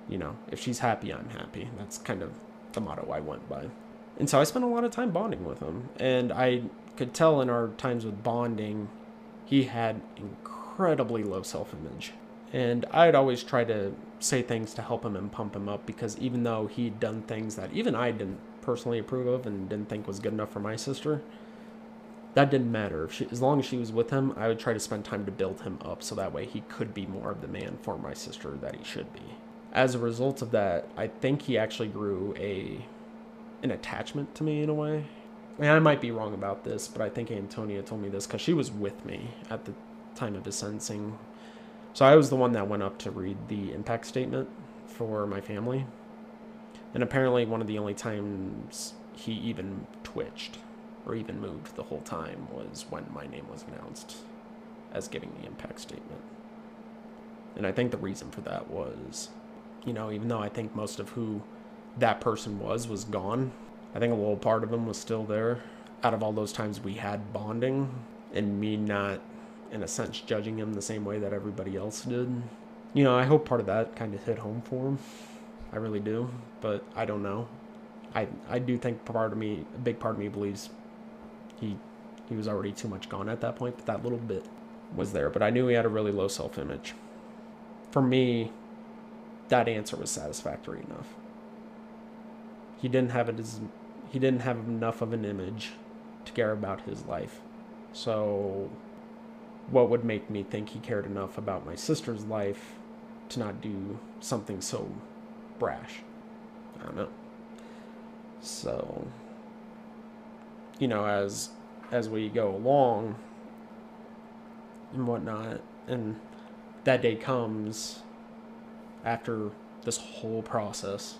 you know, if she's happy, I'm happy. That's kind of the motto I went by. And so I spent a lot of time bonding with him, and I could tell in our times with bonding, he had incredibly low self-image. And I'd always try to say things to help him and pump him up because even though he'd done things that even I didn't personally approve of and didn't think was good enough for my sister, that didn't matter. She, as long as she was with him, I would try to spend time to build him up so that way he could be more of the man for my sister that he should be. As a result of that, I think he actually grew a an attachment to me in a way. And I might be wrong about this, but I think Antonia told me this because she was with me at the time of his sentencing so I was the one that went up to read the impact statement for my family. And apparently, one of the only times he even twitched or even moved the whole time was when my name was announced as giving the impact statement. And I think the reason for that was, you know, even though I think most of who that person was was gone, I think a little part of him was still there. Out of all those times we had bonding and me not in a sense, judging him the same way that everybody else did. You know, I hope part of that kind of hit home for him. I really do, but I don't know. I I do think part of me, a big part of me, believes he he was already too much gone at that point, but that little bit was there. But I knew he had a really low self image. For me, that answer was satisfactory enough. He didn't have it as he didn't have enough of an image to care about his life. So what would make me think he cared enough about my sister's life to not do something so brash? I don't know. So, you know, as as we go along and whatnot, and that day comes after this whole process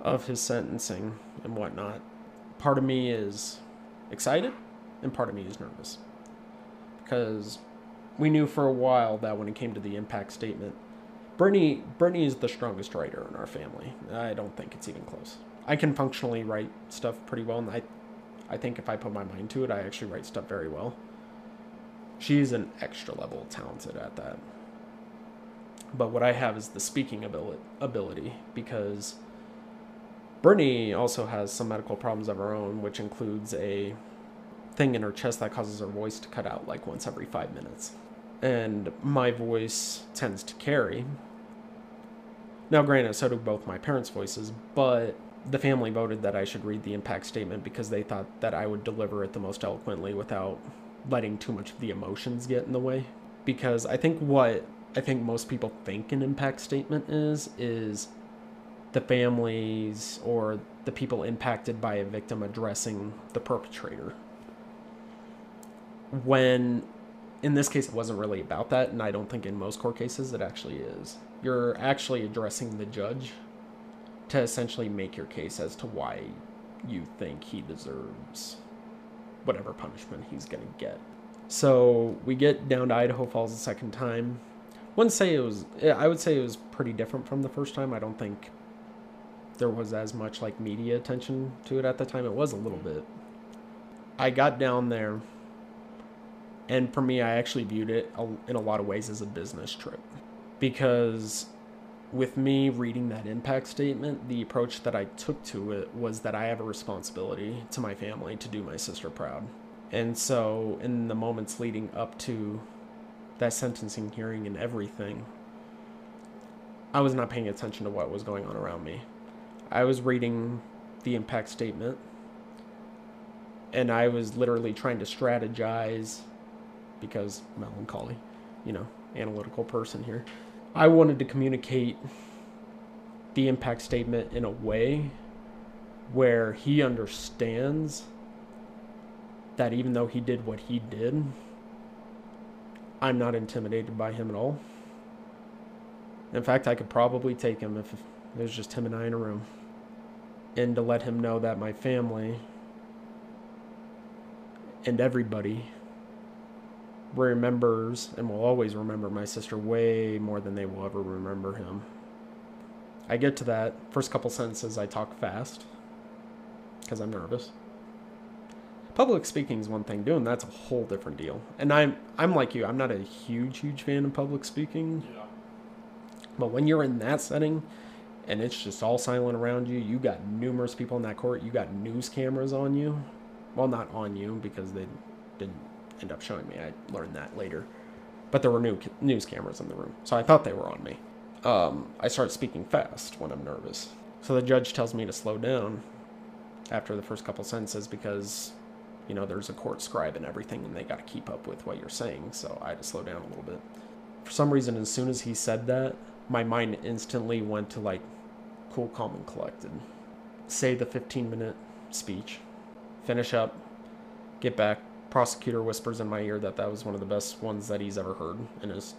of his sentencing and whatnot. Part of me is excited, and part of me is nervous because we knew for a while that when it came to the impact statement, Brittany Brittany is the strongest writer in our family. I don't think it's even close. I can functionally write stuff pretty well, and I I think if I put my mind to it, I actually write stuff very well. She's an extra level talented at that. But what I have is the speaking ability, because Brittany also has some medical problems of her own, which includes a thing in her chest that causes her voice to cut out like once every five minutes. And my voice tends to carry. Now, granted, so do both my parents' voices, but the family voted that I should read the impact statement because they thought that I would deliver it the most eloquently without letting too much of the emotions get in the way. Because I think what I think most people think an impact statement is, is the families or the people impacted by a victim addressing the perpetrator when in this case it wasn't really about that and i don't think in most court cases it actually is you're actually addressing the judge to essentially make your case as to why you think he deserves whatever punishment he's going to get. So we get down to idaho falls a second time. Wouldn't say it was i would say it was pretty different from the first time. I don't think there was as much like media attention to it at the time. It was a little mm-hmm. bit. I got down there, and for me, I actually viewed it in a lot of ways as a business trip. Because with me reading that impact statement, the approach that I took to it was that I have a responsibility to my family to do my sister proud. And so, in the moments leading up to that sentencing hearing and everything, I was not paying attention to what was going on around me. I was reading the impact statement and I was literally trying to strategize because melancholy, you know, analytical person here. I wanted to communicate the impact statement in a way where he understands that even though he did what he did, I'm not intimidated by him at all. In fact, I could probably take him if it was just him and I in a room. And to let him know that my family and everybody remembers and will always remember my sister way more than they will ever remember him. I get to that first couple sentences, I talk fast because I'm nervous. Public speaking is one thing, doing that's a whole different deal. And I'm I'm like you, I'm not a huge huge fan of public speaking, Yeah. but when you're in that setting and it's just all silent around you, you got numerous people in that court, you got news cameras on you. Well, not on you because they didn't end up showing me. I learned that later. But there were new news cameras in the room, so I thought they were on me. Um, I start speaking fast when I'm nervous. So the judge tells me to slow down after the first couple sentences because, you know, there's a court scribe and everything, and they got to keep up with what you're saying. So I had to slow down a little bit. For some reason, as soon as he said that, my mind instantly went to like cool, calm, and collected. Say the 15 minute speech, finish up, get back. Prosecutor whispers in my ear that that was one of the best ones that he's ever heard in his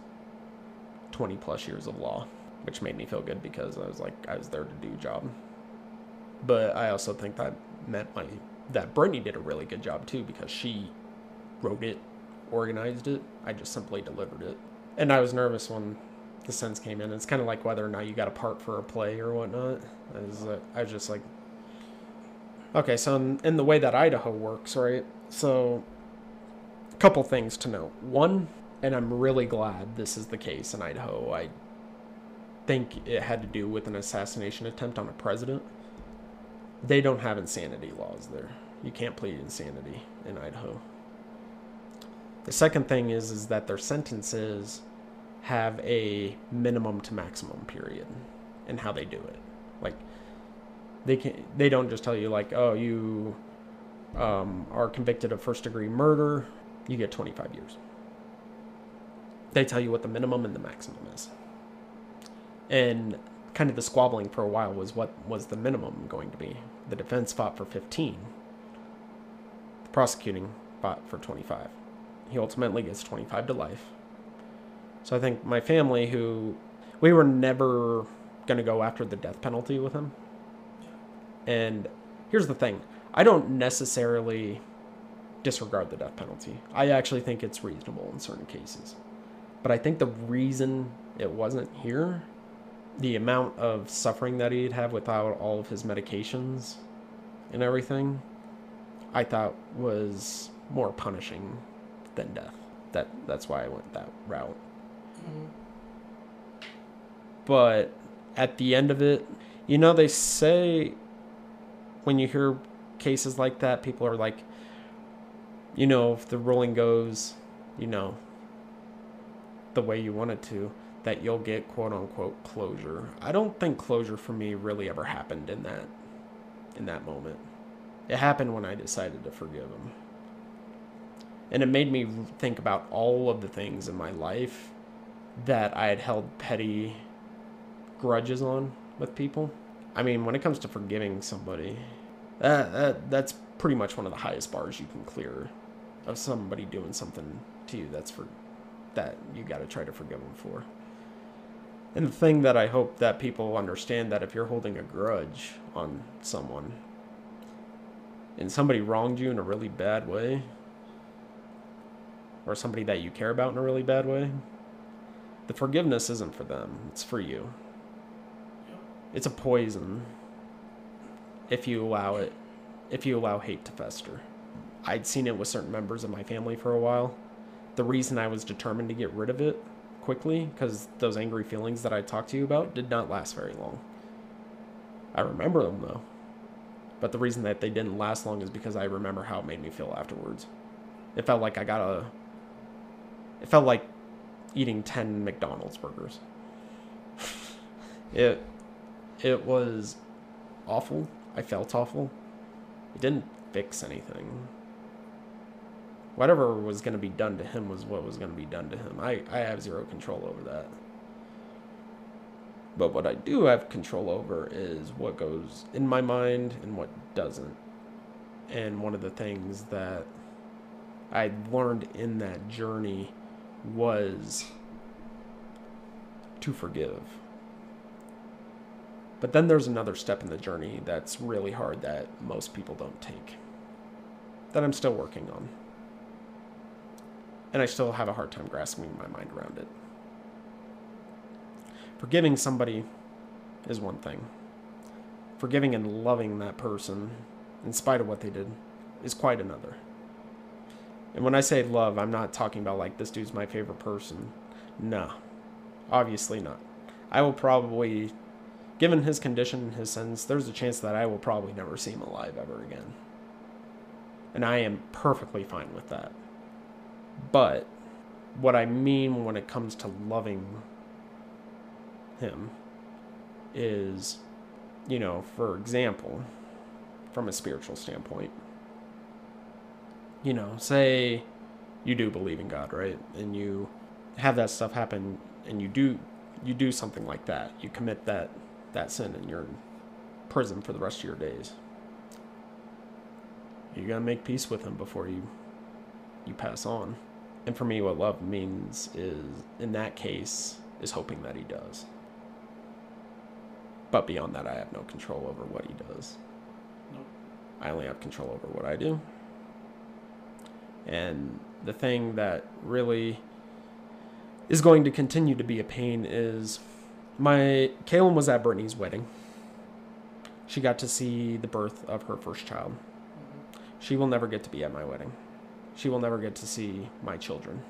20 plus years of law, which made me feel good because I was like, I was there to do a job. But I also think that meant my that Brittany did a really good job too because she wrote it, organized it. I just simply delivered it. And I was nervous when the sense came in. It's kind of like whether or not you got a part for a play or whatnot. I was, I was just like, okay, so in, in the way that Idaho works, right? So, couple things to note. One, and I'm really glad this is the case in Idaho. I think it had to do with an assassination attempt on a president. They don't have insanity laws there. You can't plead insanity in Idaho. The second thing is is that their sentences have a minimum to maximum period and how they do it. Like they can they don't just tell you like, "Oh, you um, are convicted of first degree murder, you get 25 years." They tell you what the minimum and the maximum is. And kind of the squabbling for a while was what was the minimum going to be. The defense fought for 15. The prosecuting fought for 25. He ultimately gets 25 to life. So I think my family, who we were never going to go after the death penalty with him. And here's the thing I don't necessarily disregard the death penalty. I actually think it's reasonable in certain cases. But I think the reason it wasn't here, the amount of suffering that he'd have without all of his medications and everything, I thought was more punishing than death. That that's why I went that route. Mm-hmm. But at the end of it, you know, they say when you hear cases like that, people are like, you know, if the ruling goes, you know, the way you want it to, that you'll get quote unquote closure. I don't think closure for me really ever happened in that in that moment. It happened when I decided to forgive him. And it made me think about all of the things in my life that I had held petty grudges on with people. I mean, when it comes to forgiving somebody, that, that that's pretty much one of the highest bars you can clear of somebody doing something to you that's for that you got to try to forgive them for. And the thing that I hope that people understand that if you're holding a grudge on someone and somebody wronged you in a really bad way or somebody that you care about in a really bad way, the forgiveness isn't for them, it's for you. It's a poison if you allow it, if you allow hate to fester. I'd seen it with certain members of my family for a while. The reason I was determined to get rid of it quickly, because those angry feelings that I talked to you about did not last very long. I remember them though. But the reason that they didn't last long is because I remember how it made me feel afterwards. It felt like I got a. It felt like eating 10 McDonald's burgers. it it was awful. I felt awful. It didn't fix anything. Whatever was going to be done to him was what was going to be done to him. I, I have zero control over that. But what I do have control over is what goes in my mind and what doesn't. And one of the things that I learned in that journey was to forgive. But then there's another step in the journey that's really hard that most people don't take. That I'm still working on. And I still have a hard time grasping my mind around it. Forgiving somebody is one thing. Forgiving and loving that person, in spite of what they did, is quite another. And when I say love, I'm not talking about like this dude's my favorite person. No, obviously not. I will probably, given his condition, and his sins, there's a chance that I will probably never see him alive ever again. And I am perfectly fine with that. But what I mean when it comes to loving him is, you know, for example, from a spiritual standpoint, you know, say you do believe in God, right? And you have that stuff happen and you do you do something like that. You commit that that sin and you're in prison for the rest of your days. You got to make peace with him before you you pass on. And for me what love means is in that case is hoping that he does. But beyond that I have no control over what he does. Nope. I only have control over what I do. And the thing that really is going to continue to be a pain is my Kaylin was at Brittany's wedding. She got to see the birth of her first child. Mm-hmm. She will never get to be at my wedding. She will never get to see my children.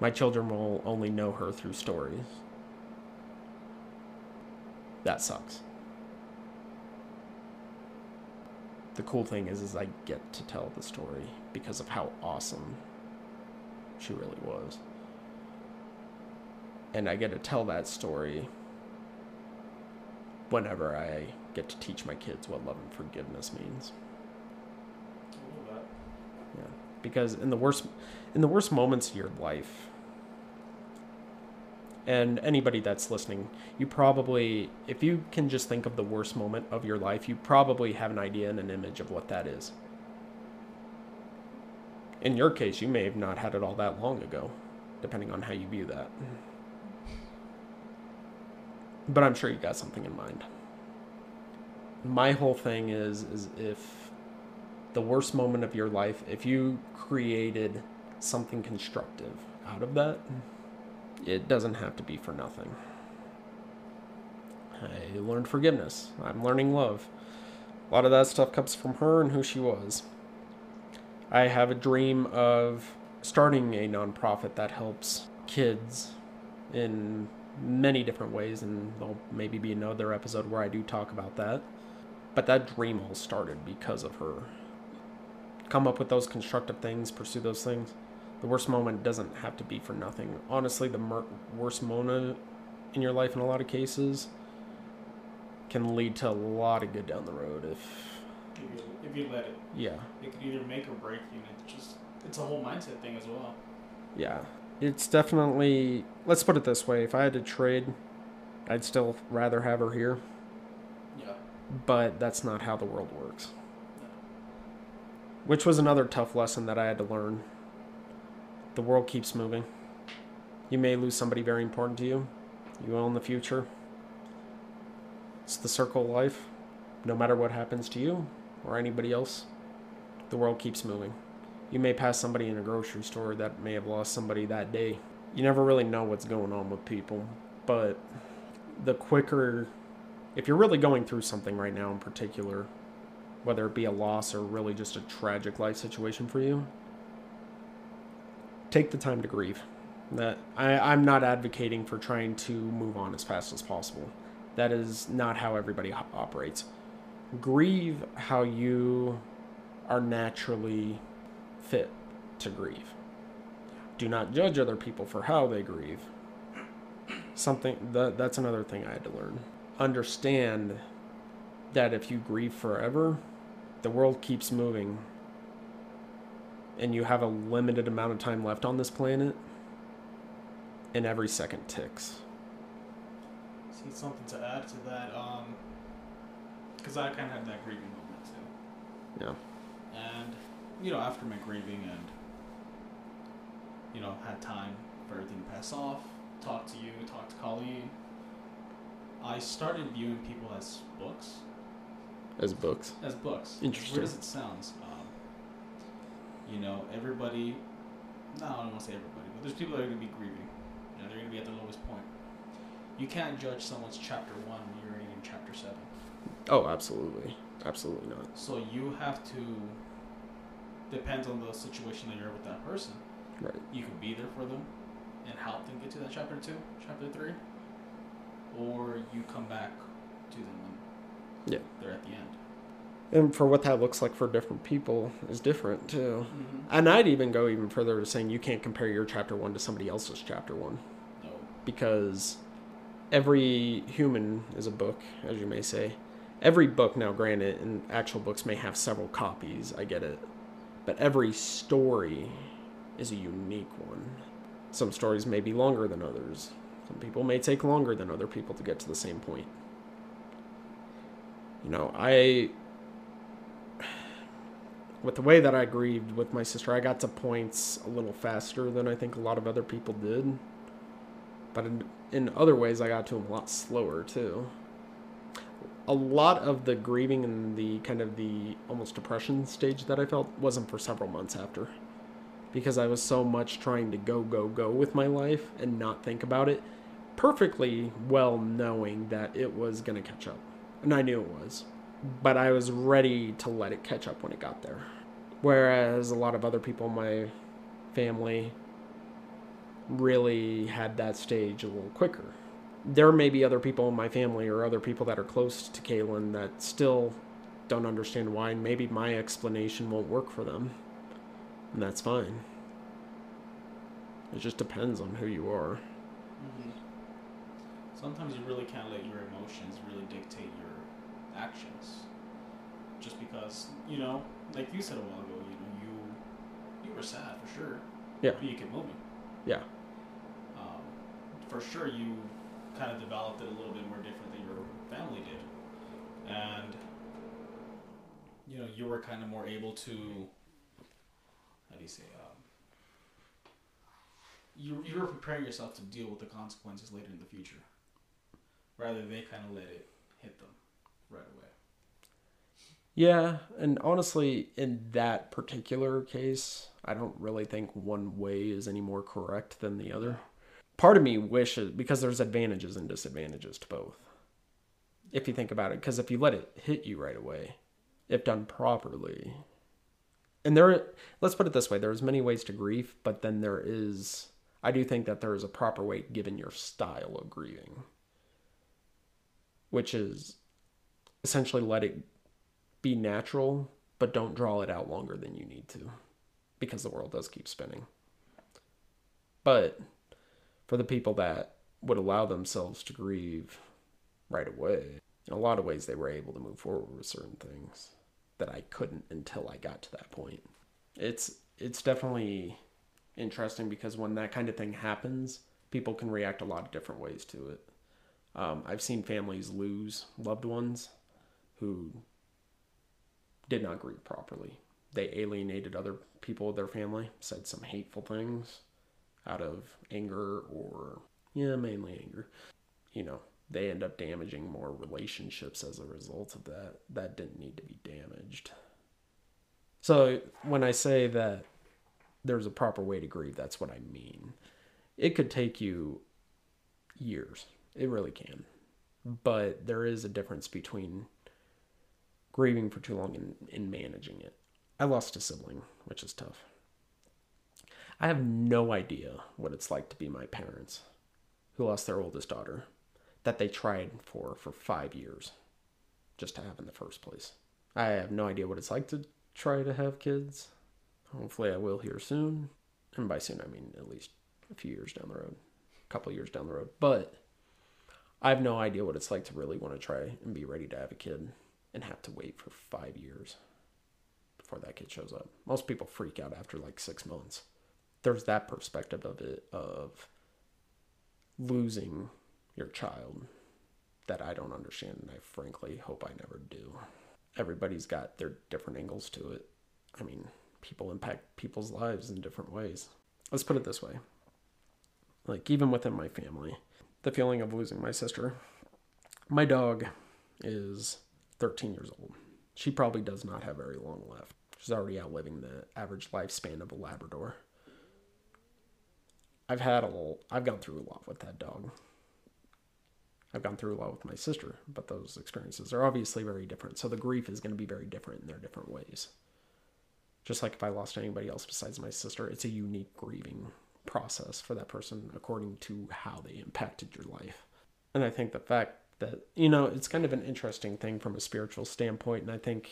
My children will only know her through stories. That sucks. the cool thing is is I get to tell the story because of how awesome she really was. And I get to tell that story whenever I get to teach my kids what love and forgiveness means. I love that. Yeah. Because in the worst in the worst moments of your life and anybody that's listening, you probably, if you can just think of the worst moment of your life, you probably have an idea and an image of what that is. In your case, you may have not had it all that long ago, depending on how you view that. But I'm sure you got something in mind. My whole thing is is if the worst moment of your life, if you created something constructive out of that, it doesn't have to be for nothing. I learned forgiveness. I'm learning love. A lot of that stuff comes from her and who she was. I have a dream of starting a nonprofit that helps kids in many different ways, and there'll maybe be another episode where I do talk about that. But that dream all started because of her. Come up with those constructive things, pursue those things the worst moment doesn't have to be for nothing. Honestly, the mer- worst moment in your life in a lot of cases can lead to a lot of good down the road if If you, if you let it, yeah it could either make or break you. And it's just it's a whole mindset thing as well. yeah it's definitely let's put it this way if i had to trade i'd still rather have her here Yeah. but that's not how the world works which was another tough lesson that i had to learn. The world keeps moving. You may lose somebody very important to you. You will in the future. It's the circle of life. No matter what happens to you or anybody else the world keeps moving. You may pass somebody in a grocery store that may have lost somebody that day. You never really know what's going on with people. But the quicker if you're really going through something right now in particular, whether it be a loss or really just a tragic life situation for you, take the time to grieve. That I, I'm not advocating for trying to move on as fast as possible. That is not how everybody operates. Grieve how you are naturally fit to grieve. Do not judge other people for how they grieve. Something that that's another thing I had to learn. Understand that if you grieve forever, the world keeps moving and you have a limited amount of time left on this planet and every second ticks. See something to add to that, um, because I kind of had that grieving moment too. Yeah. And you know, after my grieving and you know had time for everything to pass off, talk to you, talk to Colleen, I started viewing people as books, As books. as books. Interesting. weird as it sounds, um, you know, everybody. No, I don't want to say everybody, but there's people that are going to be grieving. You know, they're going to be at the lowest point. You can't judge someone's chapter one when you're already in chapter seven. Oh, absolutely. Absolutely not. So you have to. Depends on the situation that you're with that person. Right. You can be there for them and help them get to that chapter two, chapter three, or you come back to them Yeah. they're at the end. And for what that looks like for different people is different too. Mm-hmm. And I'd even go even further to saying you can't compare your chapter one to somebody else's chapter one No. because every human is a book, as you may say. Every book, now granted, and actual books may have several copies, I get it. But every story is a unique one. Some stories may be longer than others. Some people may take longer than other people to get to the same point. You know, I. With the way that I grieved with my sister, I got to points a little faster than I think a lot of other people did. But in, in other ways, I got to them a lot slower too. A lot of the grieving and the kind of the almost depression stage that I felt wasn't for several months after. Because I was so much trying to go, go, go with my life and not think about it, perfectly well knowing that it was going to catch up. And I knew it was. But I was ready to let it catch up when it got there. Whereas a lot of other people in my family really had that stage a little quicker. There may be other people in my family or other people that are close to Kaylin that still don't understand why. and Maybe my explanation won't work for them. And that's fine. It just depends on who you are. Mm-hmm. Sometimes you really can't let your emotions actions. Just because, you know, like you said a while ago, you know, you you were sad for sure. Yeah. But you kept moving. Yeah. Um, for sure, you kind of developed it a little bit more different than your family did, and you know, you were kind of more able to. How do you say? Um, you you were preparing yourself to deal with the consequences later in the future, rather they kind of let it hit them right away. Yeah, and honestly, in that particular case, I don't really think one way is any more correct than the other. Part of me wishes because there's advantages and disadvantages to both. If you think about it, because if you let it hit you right away, if done properly, and there, let's put it this way: there's many ways to grief, but then there is, I do think that there is a proper way given your style of grieving, which is essentially let it be natural, but don't draw it out longer than you need to because the world does keep spinning. But for the people that would allow themselves to grieve right away, in a lot of ways, they were able to move forward with certain things that I couldn't until I got to that point. It's it's definitely interesting because when that kind of thing happens, people can react a lot of different ways to it. Um, I've seen families lose loved ones who did not grieve properly. They alienated other people of their family, said some hateful things out of anger or, yeah, mainly anger. You know, they end up damaging more relationships as a result of that. That didn't need to be damaged. So when I say that there's a proper way to grieve, that's what I mean. It could take you years. It really can. but there is a difference between grieving for too long and, and managing it. I lost a sibling, which is tough. I have no idea what it's like to be my parents, who lost their oldest daughter, that they tried for for five years just to have in the first place. I have no idea what it's like to try to have kids. Hopefully, I will here soon. And by soon, I mean at least a few years down the road, a couple years down the road. But I have no idea what it's like to really want to try and be ready to have a kid and have to wait for five years before that kid shows up. Most people freak out after like six months. There's that perspective of it of losing your child that I don't understand, and I frankly hope I never do. Everybody's got their different angles to it. I mean, people impact people's lives in different ways. Let's put it this way like, even within my family, the feeling of losing my sister, my dog is 13 years old. She probably does not have very long left. She's already outliving the average lifespan of a Labrador. I've had a little, I've gone through a lot with that dog. I've gone through a lot with my sister, but those experiences are obviously very different. So the grief is going to be very different in their different ways. Just like if I lost anybody else besides my sister, it's a unique grieving process for that person according to how they impacted your life. And I think the fact that, you know, it's kind of an interesting thing from a spiritual standpoint. And I think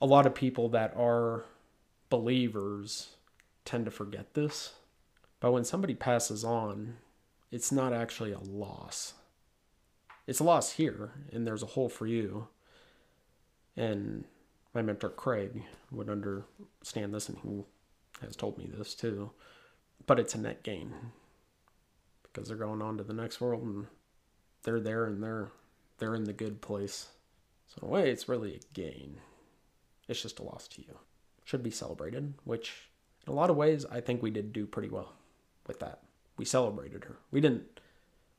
a lot of people that are believers tend to forget this. But when somebody passes on, it's not actually a loss. It's a loss here, and there's a hole for you. And my mentor Craig would understand this, and he has told me this too. But it's a net gain because they're going on to the next world, and they're there, and they're they're in the good place. So in a way, it's really a gain. It's just a loss to you. Should be celebrated, which in a lot of ways I think we did do pretty well with that. We celebrated her. We didn't.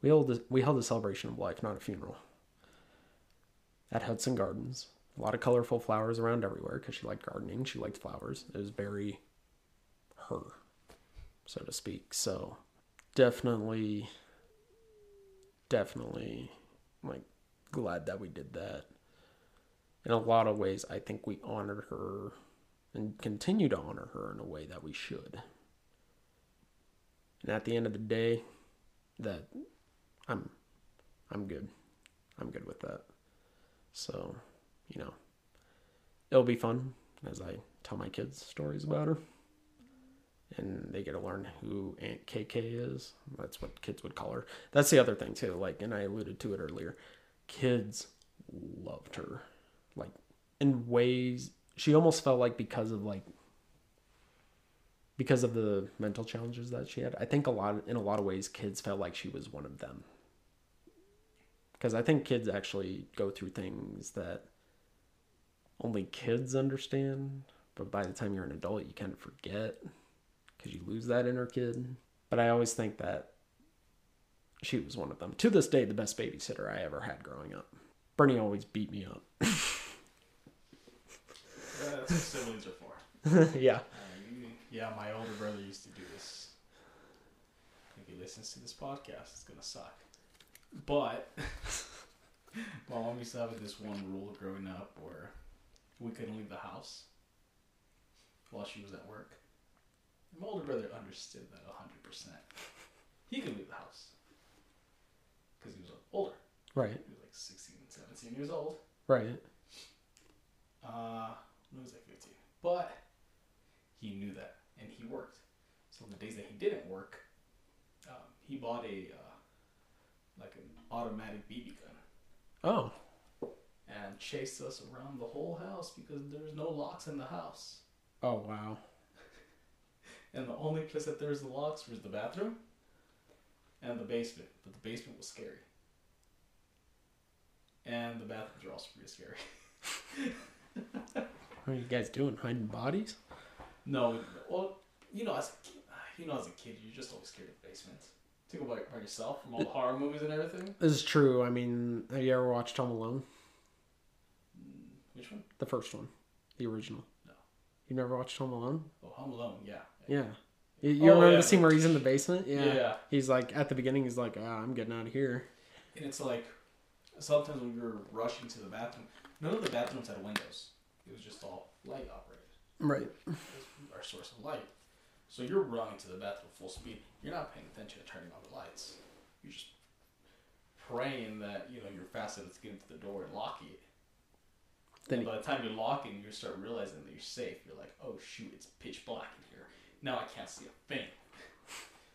We held a, we held a celebration of life, not a funeral. At Hudson Gardens, a lot of colorful flowers around everywhere because she liked gardening. She liked flowers. It was very her, so to speak. So definitely, definitely, like glad that we did that. In a lot of ways, I think we honored her and continue to honor her in a way that we should. And at the end of the day, that I'm I'm good. I'm good with that. So, you know, it'll be fun as I tell my kids stories about her. And they get to learn who Aunt KK is. That's what kids would call her. That's the other thing too. Like, and I alluded to it earlier. Kids loved her, like in ways. She almost felt like because of like because of the mental challenges that she had. I think a lot in a lot of ways kids felt like she was one of them. Cuz I think kids actually go through things that only kids understand, but by the time you're an adult you kind of forget cuz you lose that inner kid. But I always think that she was one of them. To this day the best babysitter I ever had growing up. Bernie always beat me up. Uh, (laughs) that's what siblings are for. (laughs) yeah. Uh, you- yeah, my older brother used to do this. If he listens to this podcast, it's gonna suck. But (laughs) my mom used to have this one rule growing up where we couldn't leave the house while she was at work. My older brother understood that hundred percent. He could leave the house because he was older. Right. He was like 16, 17 years old. Right. Uh, he was like 15. But he knew that, and he worked. So the days that he didn't work, um, he bought a uh, like an automatic BB gun Oh. and chased us around the whole house because there's no locks in the house. Oh wow. And the only place that there's the locks was the bathroom and the basement. But the basement was scary. And the bathrooms are also pretty scary. (laughs) What are you guys doing? Hiding bodies? No, well, you know, as a kid, you know, as a kid, you're just always scared of the basement. To go by, by yourself from all the horror movies and everything. This is true. I mean, have you ever watched Home Alone? Mm, which one? The first one, the original. No. You never watched Home Alone? Oh, Home Alone. Yeah. Yeah. You, you Oh, remember yeah. the scene where he's in the basement? Yeah. He's like at the beginning. He's like, ah, "I'm getting out of here." And it's like sometimes when you're rushing to the bathroom, none of the bathrooms had windows. It was just all light operated. Right. Our source of light. So you're running to the bathroom full speed. You're not paying attention to turning on the lights. You're just praying that you know you're fast enough to get into the door and lock it. Then and by the time you're locking, you start realizing that you're safe. You're like, oh shoot, it's pitch black in here. Now I can't see a thing.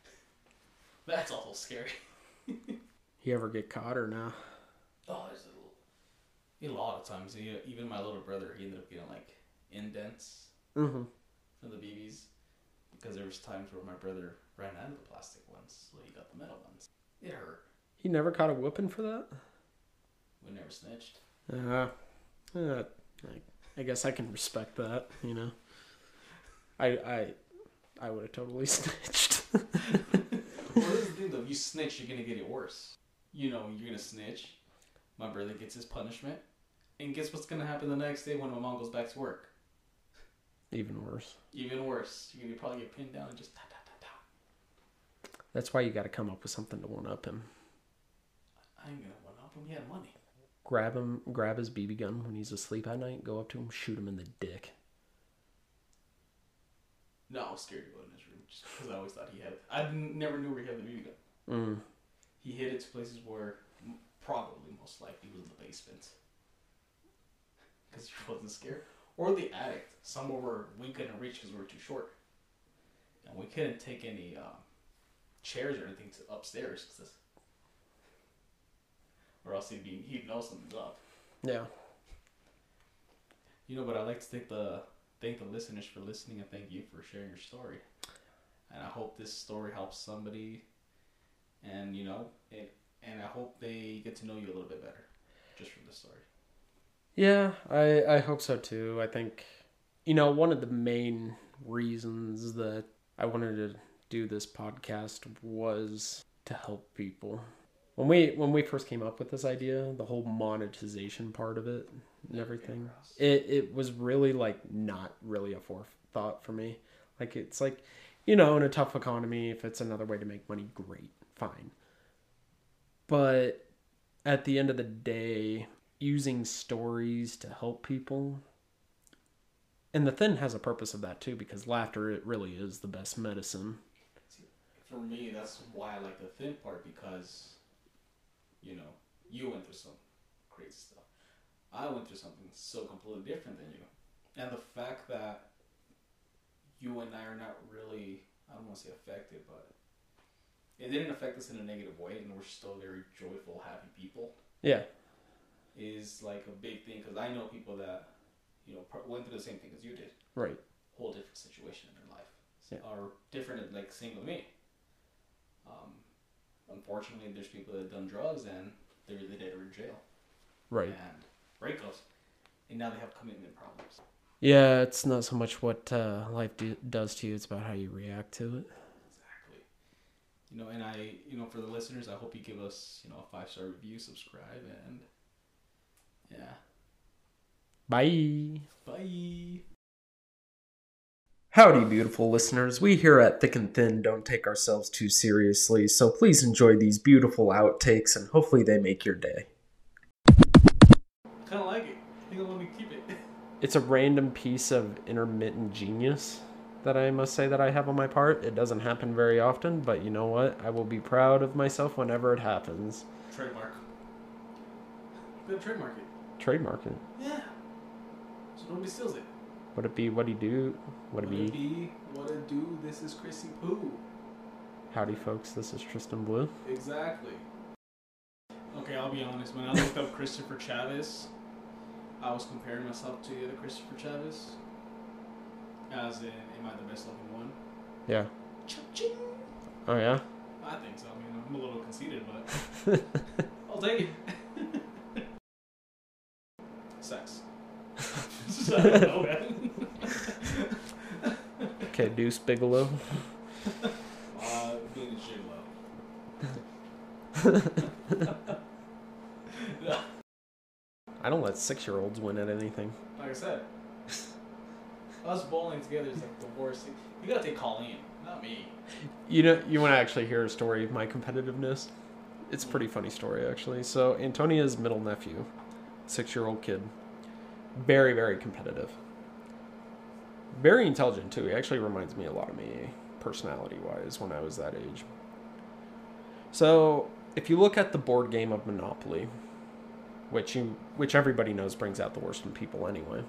(laughs) That's awful scary. (laughs) You ever get caught or no? Oh, there's a, little, a lot of times. Even my little brother, he ended up getting like indents Mm-hmm. from the BBs because there was times where my brother ran out of the plastic ones, so he got the metal ones. It hurt. He never caught a whooping for that? We never snitched. Uh, uh, I, I guess I can respect that, you know. I I I would have totally (laughs) snitched. well, this is the thing though. If you snitch, you're gonna get it worse. You know, you're gonna snitch. My brother gets his punishment, and guess what's gonna happen the next day when my mom goes back to work? Even worse. Even worse. You're gonna probably get pinned down and just ta ta ta ta. That's why you got to come up with something to one up him. I ain't gonna one up him. He had money. Grab him, grab his BB gun when he's asleep at night. Go up to him, shoot him in the dick. No, I was scared to go in his room just because I always thought he had. I never knew where he had the BB gun. Mm. He hid it to places where probably most likely was in the basement. Because he wasn't scared. Or the attic, somewhere where we couldn't reach because we were too short. And we couldn't take any um, chairs or anything to upstairs. Cause or else he'd, be, he'd know something's up. Yeah. You know, but I'd like to thank the, thank the listeners for listening and thank you for sharing your story. And I hope this story helps somebody. And, you know, it, and I hope they get to know you a little bit better just from this story. Yeah, I I hope so too. I think you know, one of the main reasons that I wanted to do this podcast was to help people. When we when we first came up with this idea, the whole monetization part of it and everything, it it was really like not really a forethought for me. Like it's like, you know, in a tough economy, if it's another way to make money, great, fine. But at the end of the day, using stories to help people. And the thin has a purpose of that too, because laughter it really is the best medicine. For me, that's why I like the thin part because, you know, you went through some crazy stuff. I went through something so completely different than you. And the fact that you and I are not really, I don't want to say affected, but it didn't affect us in a negative way, and we're still very joyful, happy people, Yeah, is like a big thing because I know people that, you know, went through the same thing as you did right. whole different situation in their life Yeah. are different like same with me um, unfortunately there's people that have done drugs and they're either dead or in jail Right. and breakups and now they have commitment problems Yeah, it's not so much what uh, life do- does to you; it's about how you react to it. exactly you know and i you know for the listeners i hope you give us you know a five star review subscribe and yeah Bye. bye Howdy, beautiful listeners. We here at Thicc and Thin don't take ourselves too seriously, so please enjoy these beautiful outtakes and hopefully they make your day. I kind of like it i think i want to keep it (laughs) It's a random piece of intermittent genius that I must say that I have on my part. It doesn't happen very often, but you know what? I will be proud of myself whenever it happens. trademark good trademark it Trademark it. yeah so nobody steals it Would it be what he do? Would it What it be be? What it do? This is Chrissy Poo. howdy, folks? This is Tristan Blue. Exactly. Okay, I'll be honest. When I looked up Christopher Chavez, I was comparing myself to the other Christopher Chavez. As in, am I the best looking one? Yeah. Cha-ching! Oh yeah. I think so. I mean, I'm a little conceited, but (laughs) I'll take it. (laughs) Sex. (laughs) Know. Okay, Deuce Bigalow. Uh, being J-Lo. I don't let six-year-olds win at anything. Like I said, us bowling together is like the worst thing. You gotta take Colleen, not me. You know, you want to actually hear a story of my competitiveness? it's a pretty funny story actually. So Antonia's middle nephew, six year old kid, very very competitive, very intelligent too. He actually reminds me a lot of me personality wise when I was that age. So if you look at the board game of Monopoly, which you which everybody knows brings out the worst in people anyway.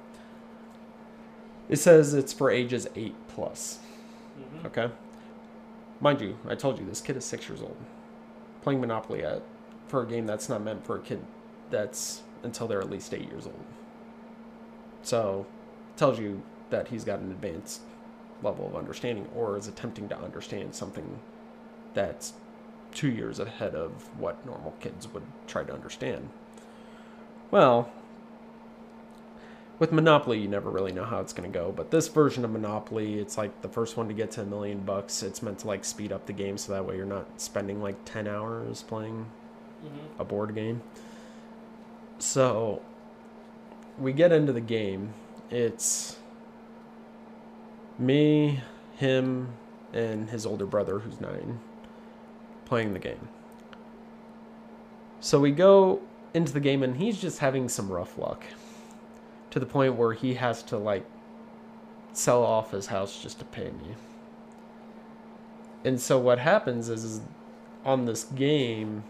It says it's for ages eight plus. Mhm. Okay. Mind you, I told you this kid is six years old, playing Monopoly at for a game that's not meant for a kid that's until they're at least eight years old. So, tells you that he's got an advanced level of understanding, or is attempting to understand something that's two years ahead of what normal kids would try to understand. Well, with Monopoly, you never really know how it's going to go. But this version of Monopoly, it's like the first one to get to a million bucks. It's meant to like speed up the game so that way you're not spending like 10 hours playing Mhm. a board game. So we get into the game. It's me, him, and his older brother, who's nine, playing the game. So we go into the game, and he's just having some rough luck to the point where he has to like sell off his house just to pay me. And so what happens is, is on this game,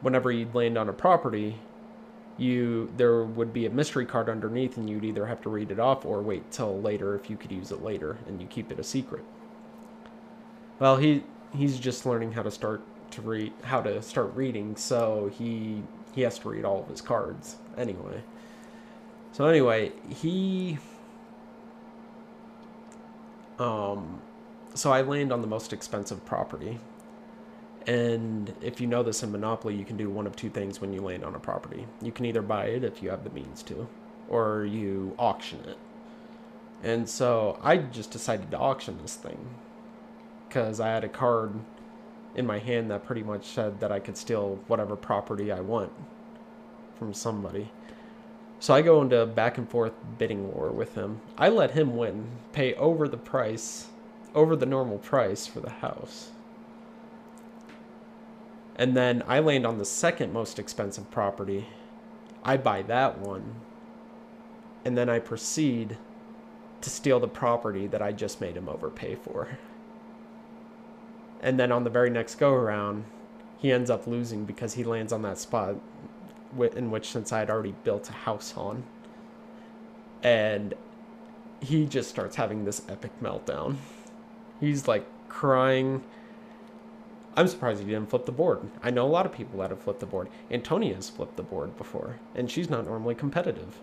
whenever you'd land on a property, you there would be a mystery card underneath, and you'd either have to read it off or wait till later if you could use it later, and you keep it a secret. Well, he he's just learning how to start to read how to start reading, so he he has to read all of his cards anyway. So anyway, he um so I land on the most expensive property. And if you know this in Monopoly, you can do one of two things when you land on a property. You can either buy it if you have the means to, or you auction it. And so I just decided to auction this thing because I had a card in my hand that pretty much said that I could steal whatever property I want from somebody. So I go into back and forth bidding war with him. I let him win, pay over the price, over the normal price for the house. And then I land on the second most expensive property. I buy that one. And then I proceed to steal the property that I just made him overpay for. And then on the very next go around, he ends up losing because he lands on that spot in which since I had already built a house on. And he just starts having this epic meltdown. He's like crying. I'm surprised he didn't flip the board. I know a lot of people that have flipped the board. Antonia's flipped the board before, and she's not normally competitive.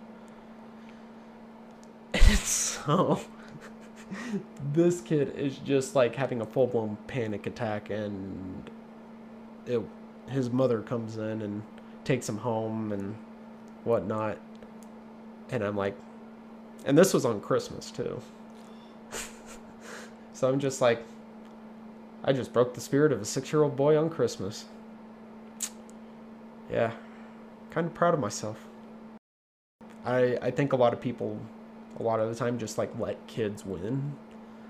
(laughs) So, (laughs) this kid is just like having a full blown panic attack, and it, his mother comes in and takes him home and whatnot. And I'm like, and this was on Christmas too. (laughs) so I'm just like, I just broke the spirit of a six year old boy on Christmas. Yeah, kind of proud of myself. I, I think a lot of people, a lot of the time, just like let kids win.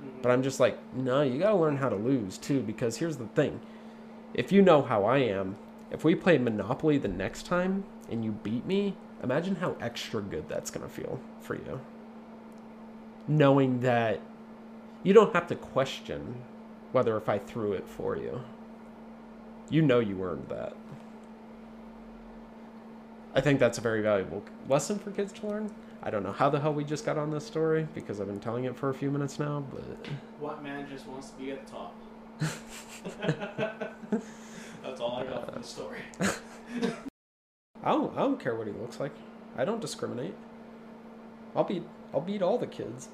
Mhm. But I'm just like, no, you gotta learn how to lose too, because here's the thing. If you know how I am, if we play Monopoly the next time and you beat me, imagine how extra good that's gonna feel for you. Knowing that you don't have to question whether if I threw it for you. You know you earned that. I think that's a very valuable lesson for kids to learn. I don't know how the hell we just got on this story because I've been telling it for a few minutes now, but What man just wants to be at the top? (laughs) That's all I got from the story. (laughs) I don't I don't care what he looks like. I don't discriminate. I'll beat I'll beat all the kids.